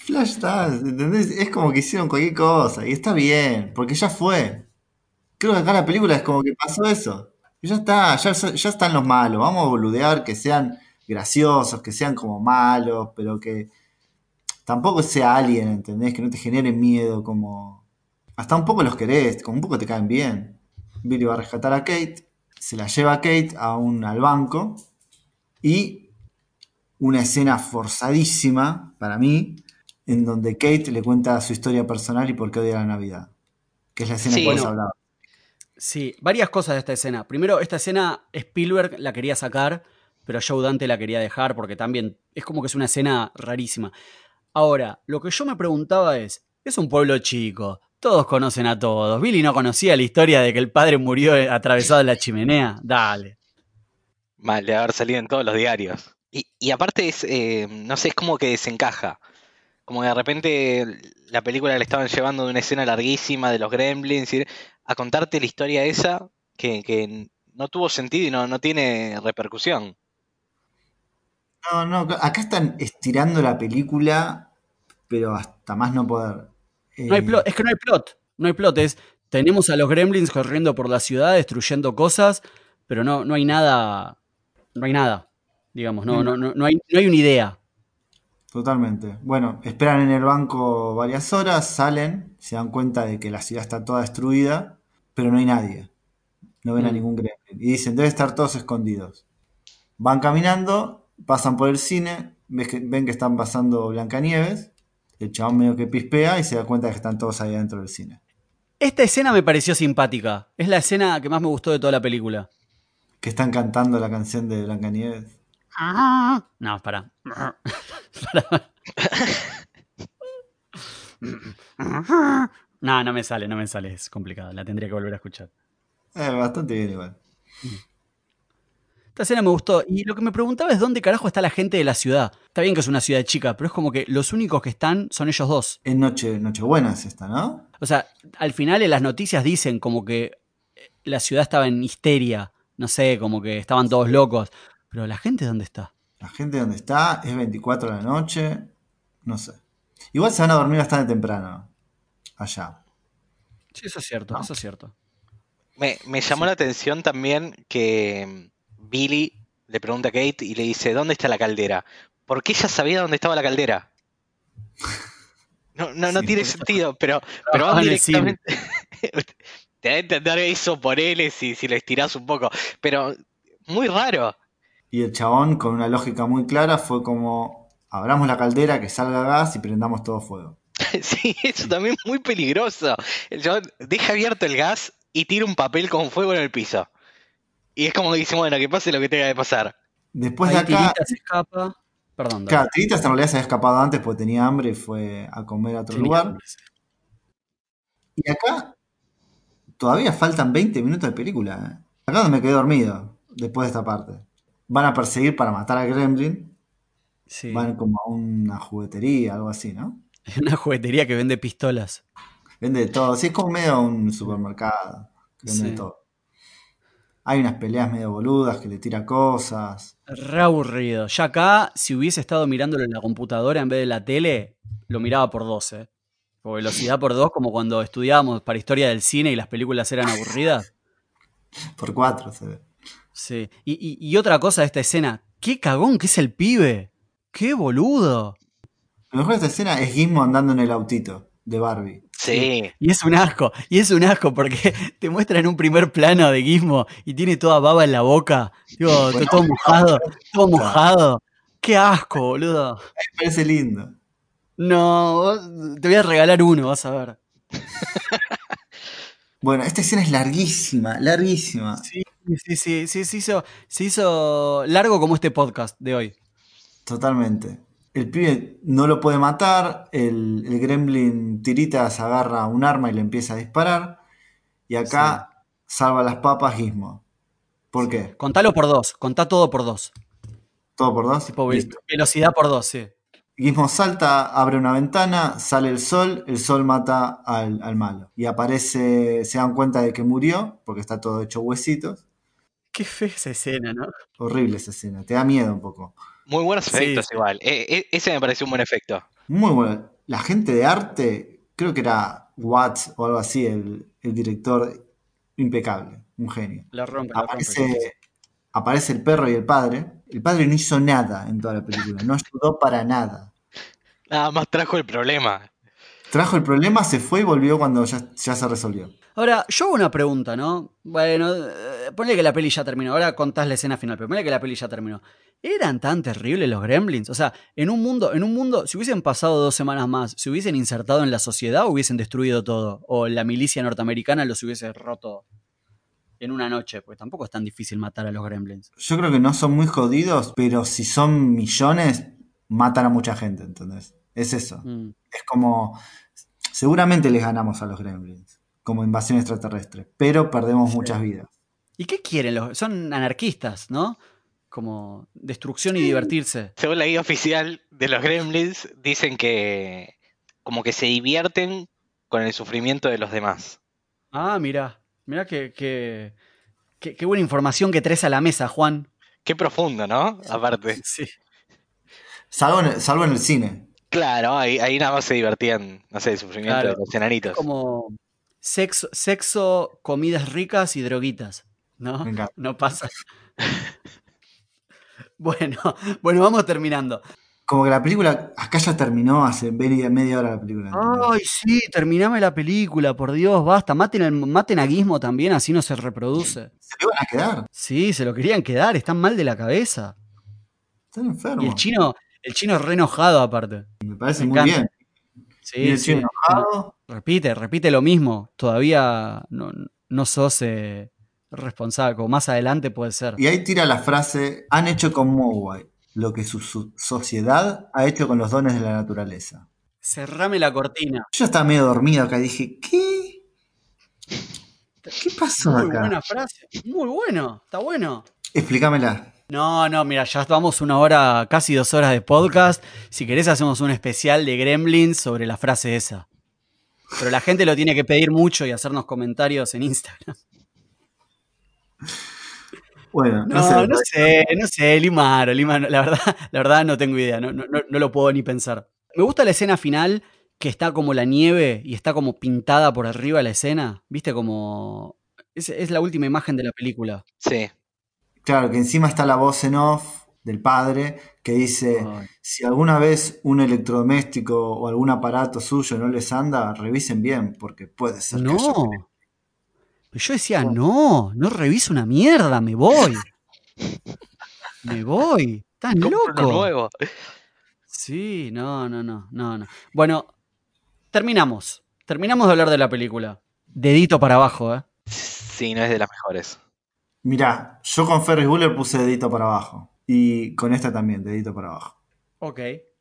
Flashdance, ¿entendés? Es como que hicieron cualquier cosa y está bien, porque ya fue. Creo que acá en la película es como que pasó eso. Ya está, ya, ya están los malos. Vamos a boludear que sean graciosos, que sean como malos, pero que tampoco sea alguien, ¿entendés? Que no te genere miedo, como. Hasta un poco los querés, como un poco te caen bien. Billy va a rescatar a Kate, se la lleva a Kate a un, al banco y una escena forzadísima para mí en donde Kate le cuenta su historia personal y por qué odia la Navidad. Que es la escena Sí. que vos Bueno. hablabas. Sí, varias cosas de esta escena. Primero, esta escena Spielberg la quería sacar, pero Joe Dante la quería dejar porque también es como que es una escena rarísima. Ahora, lo que yo me preguntaba es, es un pueblo chico, todos conocen a todos. Billy no conocía la historia de que el padre murió atravesado en la chimenea. Dale. Mal de haber salido en todos los diarios. Y, y aparte es, eh, no sé, es como que desencaja. Como que de repente la película le estaban llevando de una escena larguísima de los gremlins y a contarte la historia esa que, que no tuvo sentido y no, no tiene repercusión. No, no, acá están estirando la película, pero hasta más no poder. No hay plot, es que no hay plot. No hay plot, es tenemos a los gremlins corriendo por la ciudad, destruyendo cosas, pero no, no hay nada. No hay nada. Digamos, no, no, no, no hay, no hay una idea. Totalmente. Bueno, esperan en el banco varias horas, salen, se dan cuenta de que la ciudad está toda destruida, pero no hay nadie. No ven a Mm. ningún gremlin. Y dicen, deben estar todos escondidos. Van caminando, pasan por el cine, que- ven que están pasando Blancanieves, el chabón medio que pispea y se da cuenta de que están todos ahí dentro del cine. Esta escena me pareció simpática. Es la escena que más me gustó de toda la película. Que están cantando la canción de Blancanieves. No, para. No, no me sale, no me sale. Es complicado. La tendría que volver a escuchar. Eh, bastante bien igual. Esta escena me gustó. Y lo que me preguntaba es dónde carajo está la gente de la ciudad. Está bien que es una ciudad chica, pero es como que los únicos que están son ellos dos. Es noche, Nochebuena es esta, ¿no? O sea, al final en las noticias dicen como que la ciudad estaba en histeria. No sé, como que estaban todos locos. Pero la gente, ¿dónde está? La gente donde está es 24 de la noche. No sé. Igual se van a dormir bastante temprano. Allá. Sí, eso es cierto, No. eso es cierto. Me, me llamó la atención también que mm, Billy le pregunta a Kate y le dice, ¿dónde está la caldera? Porque ella sabía dónde estaba la caldera. No, no, no Sí, tiene sentido, pero, pero van directamente. Te da a entender eso por él si, si lo estirás un poco. Pero muy raro. Y el chabón, con una lógica muy clara, fue como: abramos la caldera, que salga gas y prendamos todo fuego. Sí, eso también es muy peligroso. El chabón deja abierto el gas y tira un papel con fuego en el piso. Y es como que dice, bueno, que pase lo que tenga que pasar. Después Ahí de acá, Tirita se escapa. Perdón, claro, Tiritas en realidad se había escapado antes porque tenía hambre y fue a comer a otro Tenía lugar. hambre. Y acá todavía faltan 20 minutos de película. ¿eh? Acá donde me quedé dormido después de esta parte. Van a perseguir para matar a Gremlin. Sí. Van como a una juguetería, algo así, ¿no? Una juguetería que vende pistolas. Vende de todo. Sí, es como medio un supermercado. Que vende Sí. de todo. Hay unas peleas medio boludas que le tira cosas. Re aburrido. Ya acá, si hubiese estado mirándolo en la computadora en vez de la tele, lo miraba por 12. Por velocidad por 2, como cuando estudiábamos para historia del cine y las películas eran aburridas. Por cuatro se ve. Sí. Y, y- y otra cosa de esta escena. ¡Qué cagón que es el pibe! ¡Qué boludo! Lo mejor de esta escena es Gizmo andando en el autito de Barbie. Sí. Y es un asco, y es un asco porque te muestran un primer plano de Gizmo y tiene toda baba en la boca. Digo, Bueno, todo mojado, todo mojado. ¡Qué asco, boludo! Me parece lindo. No, vos- te voy a regalar uno, vas a ver. Bueno, esta escena es larguísima, larguísima. Sí, sí, sí, sí, se hizo, se hizo largo como este podcast de hoy. Totalmente. El pibe no lo puede matar, el, el gremlin tiritas agarra un arma y le empieza a disparar. Y acá salva las papas Gizmo. ¿Por qué? Contalo por dos, contá todo por dos. Todo por dos. Tipo, velocidad por dos, sí. Gizmo salta, abre una ventana, sale el sol, el sol mata al, al malo. Y aparece, se dan cuenta de que murió, porque está todo hecho huesitos. Qué fea esa escena, ¿no? Horrible esa escena, te da miedo un poco. Muy buenos efectos sí. igual. E- e- ese me pareció un buen efecto. Muy bueno. La gente de arte, creo que era Watts o algo así, el, el director impecable, un genio. La rompe, la rompe. Aparece, aparece el perro y el padre. El padre no hizo nada en toda la película, no ayudó para nada. Nada más trajo el problema. Trajo el problema, se fue y volvió cuando ya, ya se resolvió. Ahora, yo hago una pregunta, ¿no? Bueno, eh, ponle que la peli ya terminó. Ahora contás la escena final, pero ponle que la peli ya terminó. ¿Eran tan terribles los gremlins? O sea, en un mundo, en un mundo, si hubiesen pasado dos semanas más, ¿se hubiesen insertado en la sociedad o hubiesen destruido todo? ¿O la milicia norteamericana los hubiese roto en una noche? Pues tampoco es tan difícil matar a los gremlins. Yo creo que no son muy jodidos, pero si son millones, matan a mucha gente, ¿entendés? Es eso. Mm. Es como, seguramente les ganamos a los gremlins, como invasión extraterrestre, pero perdemos Sí. muchas vidas. ¿Y qué quieren? Los, son anarquistas, ¿no? Como destrucción y divertirse. Según la guía oficial de los Gremlins, dicen que como que se divierten con el sufrimiento de los demás. Ah, mira, mira qué, qué, qué- qué buena información que traes a la mesa, Juan. Qué profundo, ¿no? Aparte. Sí. Salvo en el, salvo en el cine. Claro, ahí, ahí nada más se divertían, no sé, el sufrimiento Claro. de los enanitos. Como sexo, sexo, comidas ricas y droguitas, ¿no? No pasa. Bueno, bueno, vamos terminando. Como que la película, acá ya terminó hace media, hora la película. Ay, sí, terminame la película, por Dios, basta. Maten, maten a Gizmo también, así no se reproduce. Se le van a quedar. Sí, se lo querían quedar, están mal de la cabeza. Están enfermos. Y el chino, el chino es re enojado aparte. Me parece me muy encanta. bien. Sí, y el sí. chino enojado. Repite, repite lo mismo. Todavía no, no sos eh, responsable, como más adelante puede ser. Y ahí tira la frase, han hecho con Mowai lo que su, su sociedad ha hecho con los dones de la naturaleza. Cerrame la cortina. Yo estaba medio dormido acá y dije, ¿qué? ¿Qué pasó Muy acá? buena frase. Muy bueno, está bueno. Explícamela. No, no, mira, ya vamos una hora, casi dos horas de podcast. Si querés hacemos un especial de Gremlins sobre la frase esa. Pero la gente lo tiene que pedir mucho y hacernos comentarios en Instagram. Bueno, no, No, sé. no sé, no sé, Limaro, Limaro, la verdad, la verdad no tengo idea, no, no, no, no lo puedo ni pensar. Me gusta la escena final que está como la nieve y está como pintada por arriba la escena, viste como... Es, es la última imagen de la película. Sí. Claro, que encima está la voz en off del padre que dice, Ay. si alguna vez un electrodoméstico o algún aparato suyo no les anda, revisen bien, porque puede ser que No. Pero yo decía, no, no reviso una mierda, me voy. Me voy. ¿Estás loco? nuevo. Sí, no, no, no, no, no. Bueno, terminamos. Terminamos de hablar de la película. Dedito para abajo, ¿eh? Sí, no es de las mejores. Mirá, yo con Ferris Bueller puse dedito para abajo. Y con esta también, dedito para abajo. Ok,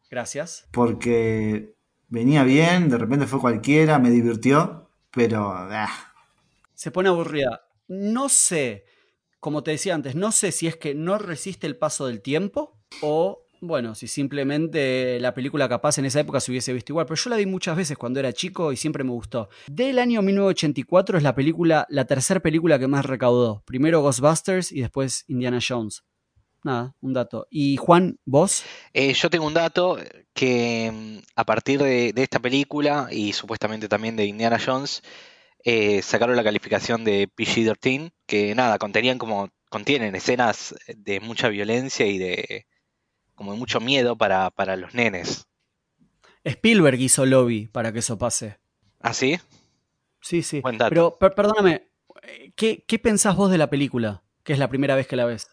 gracias. Porque venía bien, de repente fue cualquiera, me divirtió, pero... ah, Se pone aburrida. No sé, como te decía antes, no sé si es que no resiste el paso del tiempo o, bueno, si simplemente la película capaz en esa época se hubiese visto igual. Pero yo la vi muchas veces cuando era chico y siempre me gustó. Del año 1984 es la película, la tercera película que más recaudó. Primero Ghostbusters y después Indiana Jones. Nada, un dato. Y Juan, vos, Eh, yo tengo un dato que mm, a partir de, de esta película y supuestamente también de Indiana Jones, eh, sacaron la calificación de PG-13, que nada, contenían como, contienen escenas de mucha violencia y de como de mucho miedo para, para los nenes. Spielberg hizo lobby para que eso pase. ¿Ah, sí? Sí, sí. Buen dato. Pero per- perdóname, ¿qué, ¿qué pensás vos de la película? Que es la primera vez que la ves.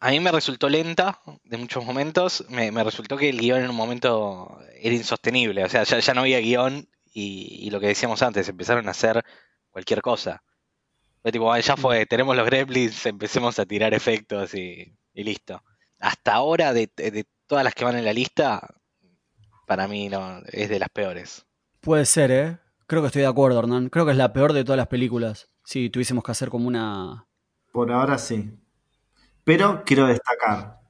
A mí me resultó lenta de muchos momentos. Me, me resultó que el guion en un momento era insostenible. O sea, ya, ya no había guion y, y lo que decíamos antes, empezaron a hacer cualquier cosa. Fue tipo, "Ah, ya fue, tenemos los gremlins, empecemos a tirar efectos y, y listo. Hasta ahora, de, de todas las que van en la lista, para mí no, es de las peores. Puede ser, ¿eh? Creo que estoy de acuerdo, Hernán. Creo que es la peor de todas las películas. Si tuviésemos que hacer como una... por ahora sí. Pero quiero destacar,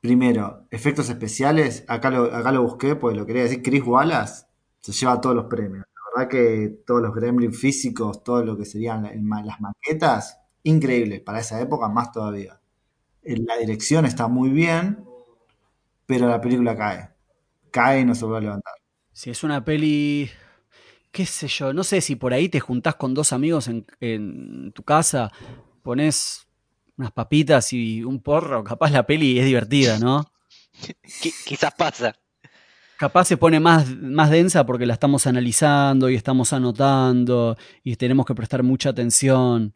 primero, efectos especiales, acá lo, acá lo busqué, pues lo quería decir, Chris Wallace se lleva todos los premios. La verdad que todos los gremlins físicos, todo lo que serían las maquetas, increíbles, para esa época más todavía. Eh, La dirección está muy bien, pero la película cae. Cae y no se vuelve a levantar. Si es una peli... qué sé yo, no sé si por ahí te juntás con dos amigos en, en tu casa, pones unas papitas y un porro, capaz la peli es divertida, ¿no? Qui- quizás pasa. Capaz se pone más, más densa porque la estamos analizando y estamos anotando y tenemos que prestar mucha atención.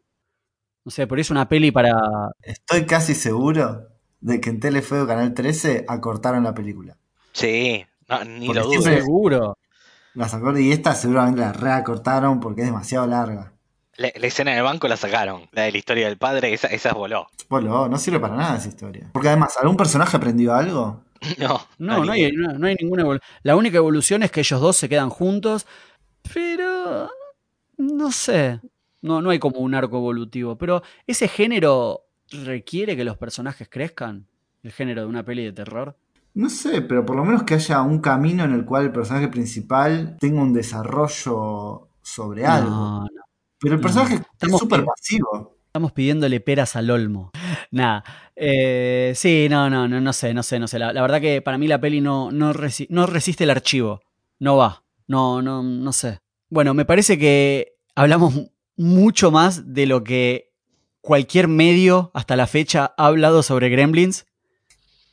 No sé, por eso una peli para... Estoy casi seguro de que en Telefe o Canal 13 acortaron la película. Sí, no, ni Porque lo siempre- dudes. Seguro. Las acor- y esta seguramente la reacortaron porque es demasiado larga. La, la escena del banco la sacaron. La de la historia del padre, esa, esa voló. Polo, no sirve para nada esa historia. Porque además, ¿algún personaje aprendió algo? No, No, no hay, no, no hay ninguna evolución. La única evolución es que ellos dos se quedan juntos, pero no sé. No, no hay como un arco evolutivo. Pero ese género requiere que los personajes crezcan. El género de una peli de terror. No sé, pero por lo menos que haya un camino en el cual el personaje principal tenga un desarrollo sobre algo. No, no. Pero el no. personaje es Estamos súper pasivo. Estamos pidiéndole peras al olmo. Nada. Eh, sí, no, no, no, no sé, no sé, no sé. La, la verdad que para mí la peli no, no, resi- no resiste el archivo. No va. No, no, no sé. Bueno, me parece que hablamos mucho más de lo que cualquier medio hasta la fecha ha hablado sobre Gremlins.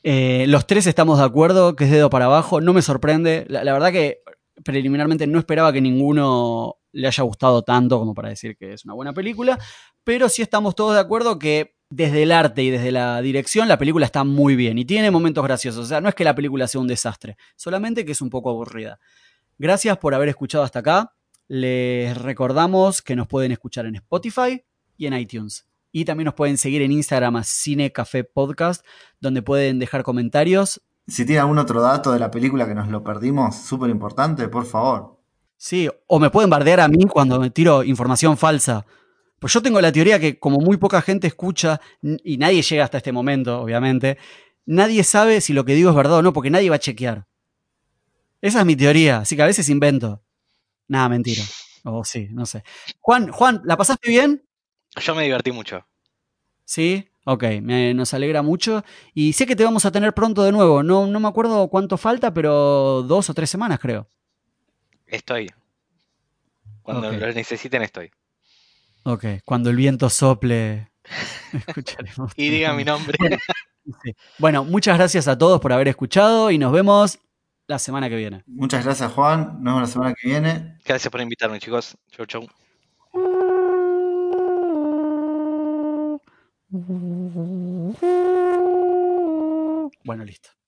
Eh, los tres estamos de acuerdo que es dedo para abajo. No me sorprende. La, la verdad que preliminarmente no esperaba que ninguno le haya gustado tanto como para decir que es una buena película. Pero sí estamos todos de acuerdo que desde el arte y desde la dirección la película está muy bien y tiene momentos graciosos. O sea, no es que la película sea un desastre, solamente que es un poco aburrida. Gracias por haber escuchado hasta acá. Les recordamos que nos pueden escuchar en Spotify y en iTunes. Y también nos pueden seguir en Instagram a Cine Café Podcast, donde pueden dejar comentarios. Si tiene algún otro dato de la película que nos lo perdimos, súper importante, por favor. Sí, o me pueden bardear a mí cuando me tiro información falsa. Pues yo tengo la teoría que como muy poca gente escucha, y nadie llega hasta este momento, obviamente, nadie sabe si lo que digo es verdad o no, porque nadie va a chequear. Esa es mi teoría, así que a veces invento. Nada, mentira. O sí, no sé. Juan, Juan, ¿la pasaste bien? Yo me divertí mucho. ¿Sí? Ok, me- nos alegra mucho. Y sé que te vamos a tener pronto de nuevo. No, no me acuerdo cuánto falta, pero dos o tres semanas creo. Estoy. Cuando Ok. lo necesiten estoy. Ok, cuando el viento sople, escucharemos. Y diga mi nombre. Sí. Bueno, muchas gracias a todos por haber escuchado y nos vemos la semana que viene. Muchas gracias, Juan. Nos vemos la semana que viene. Gracias por invitarme, chicos. Chau, chau. Bueno, listo.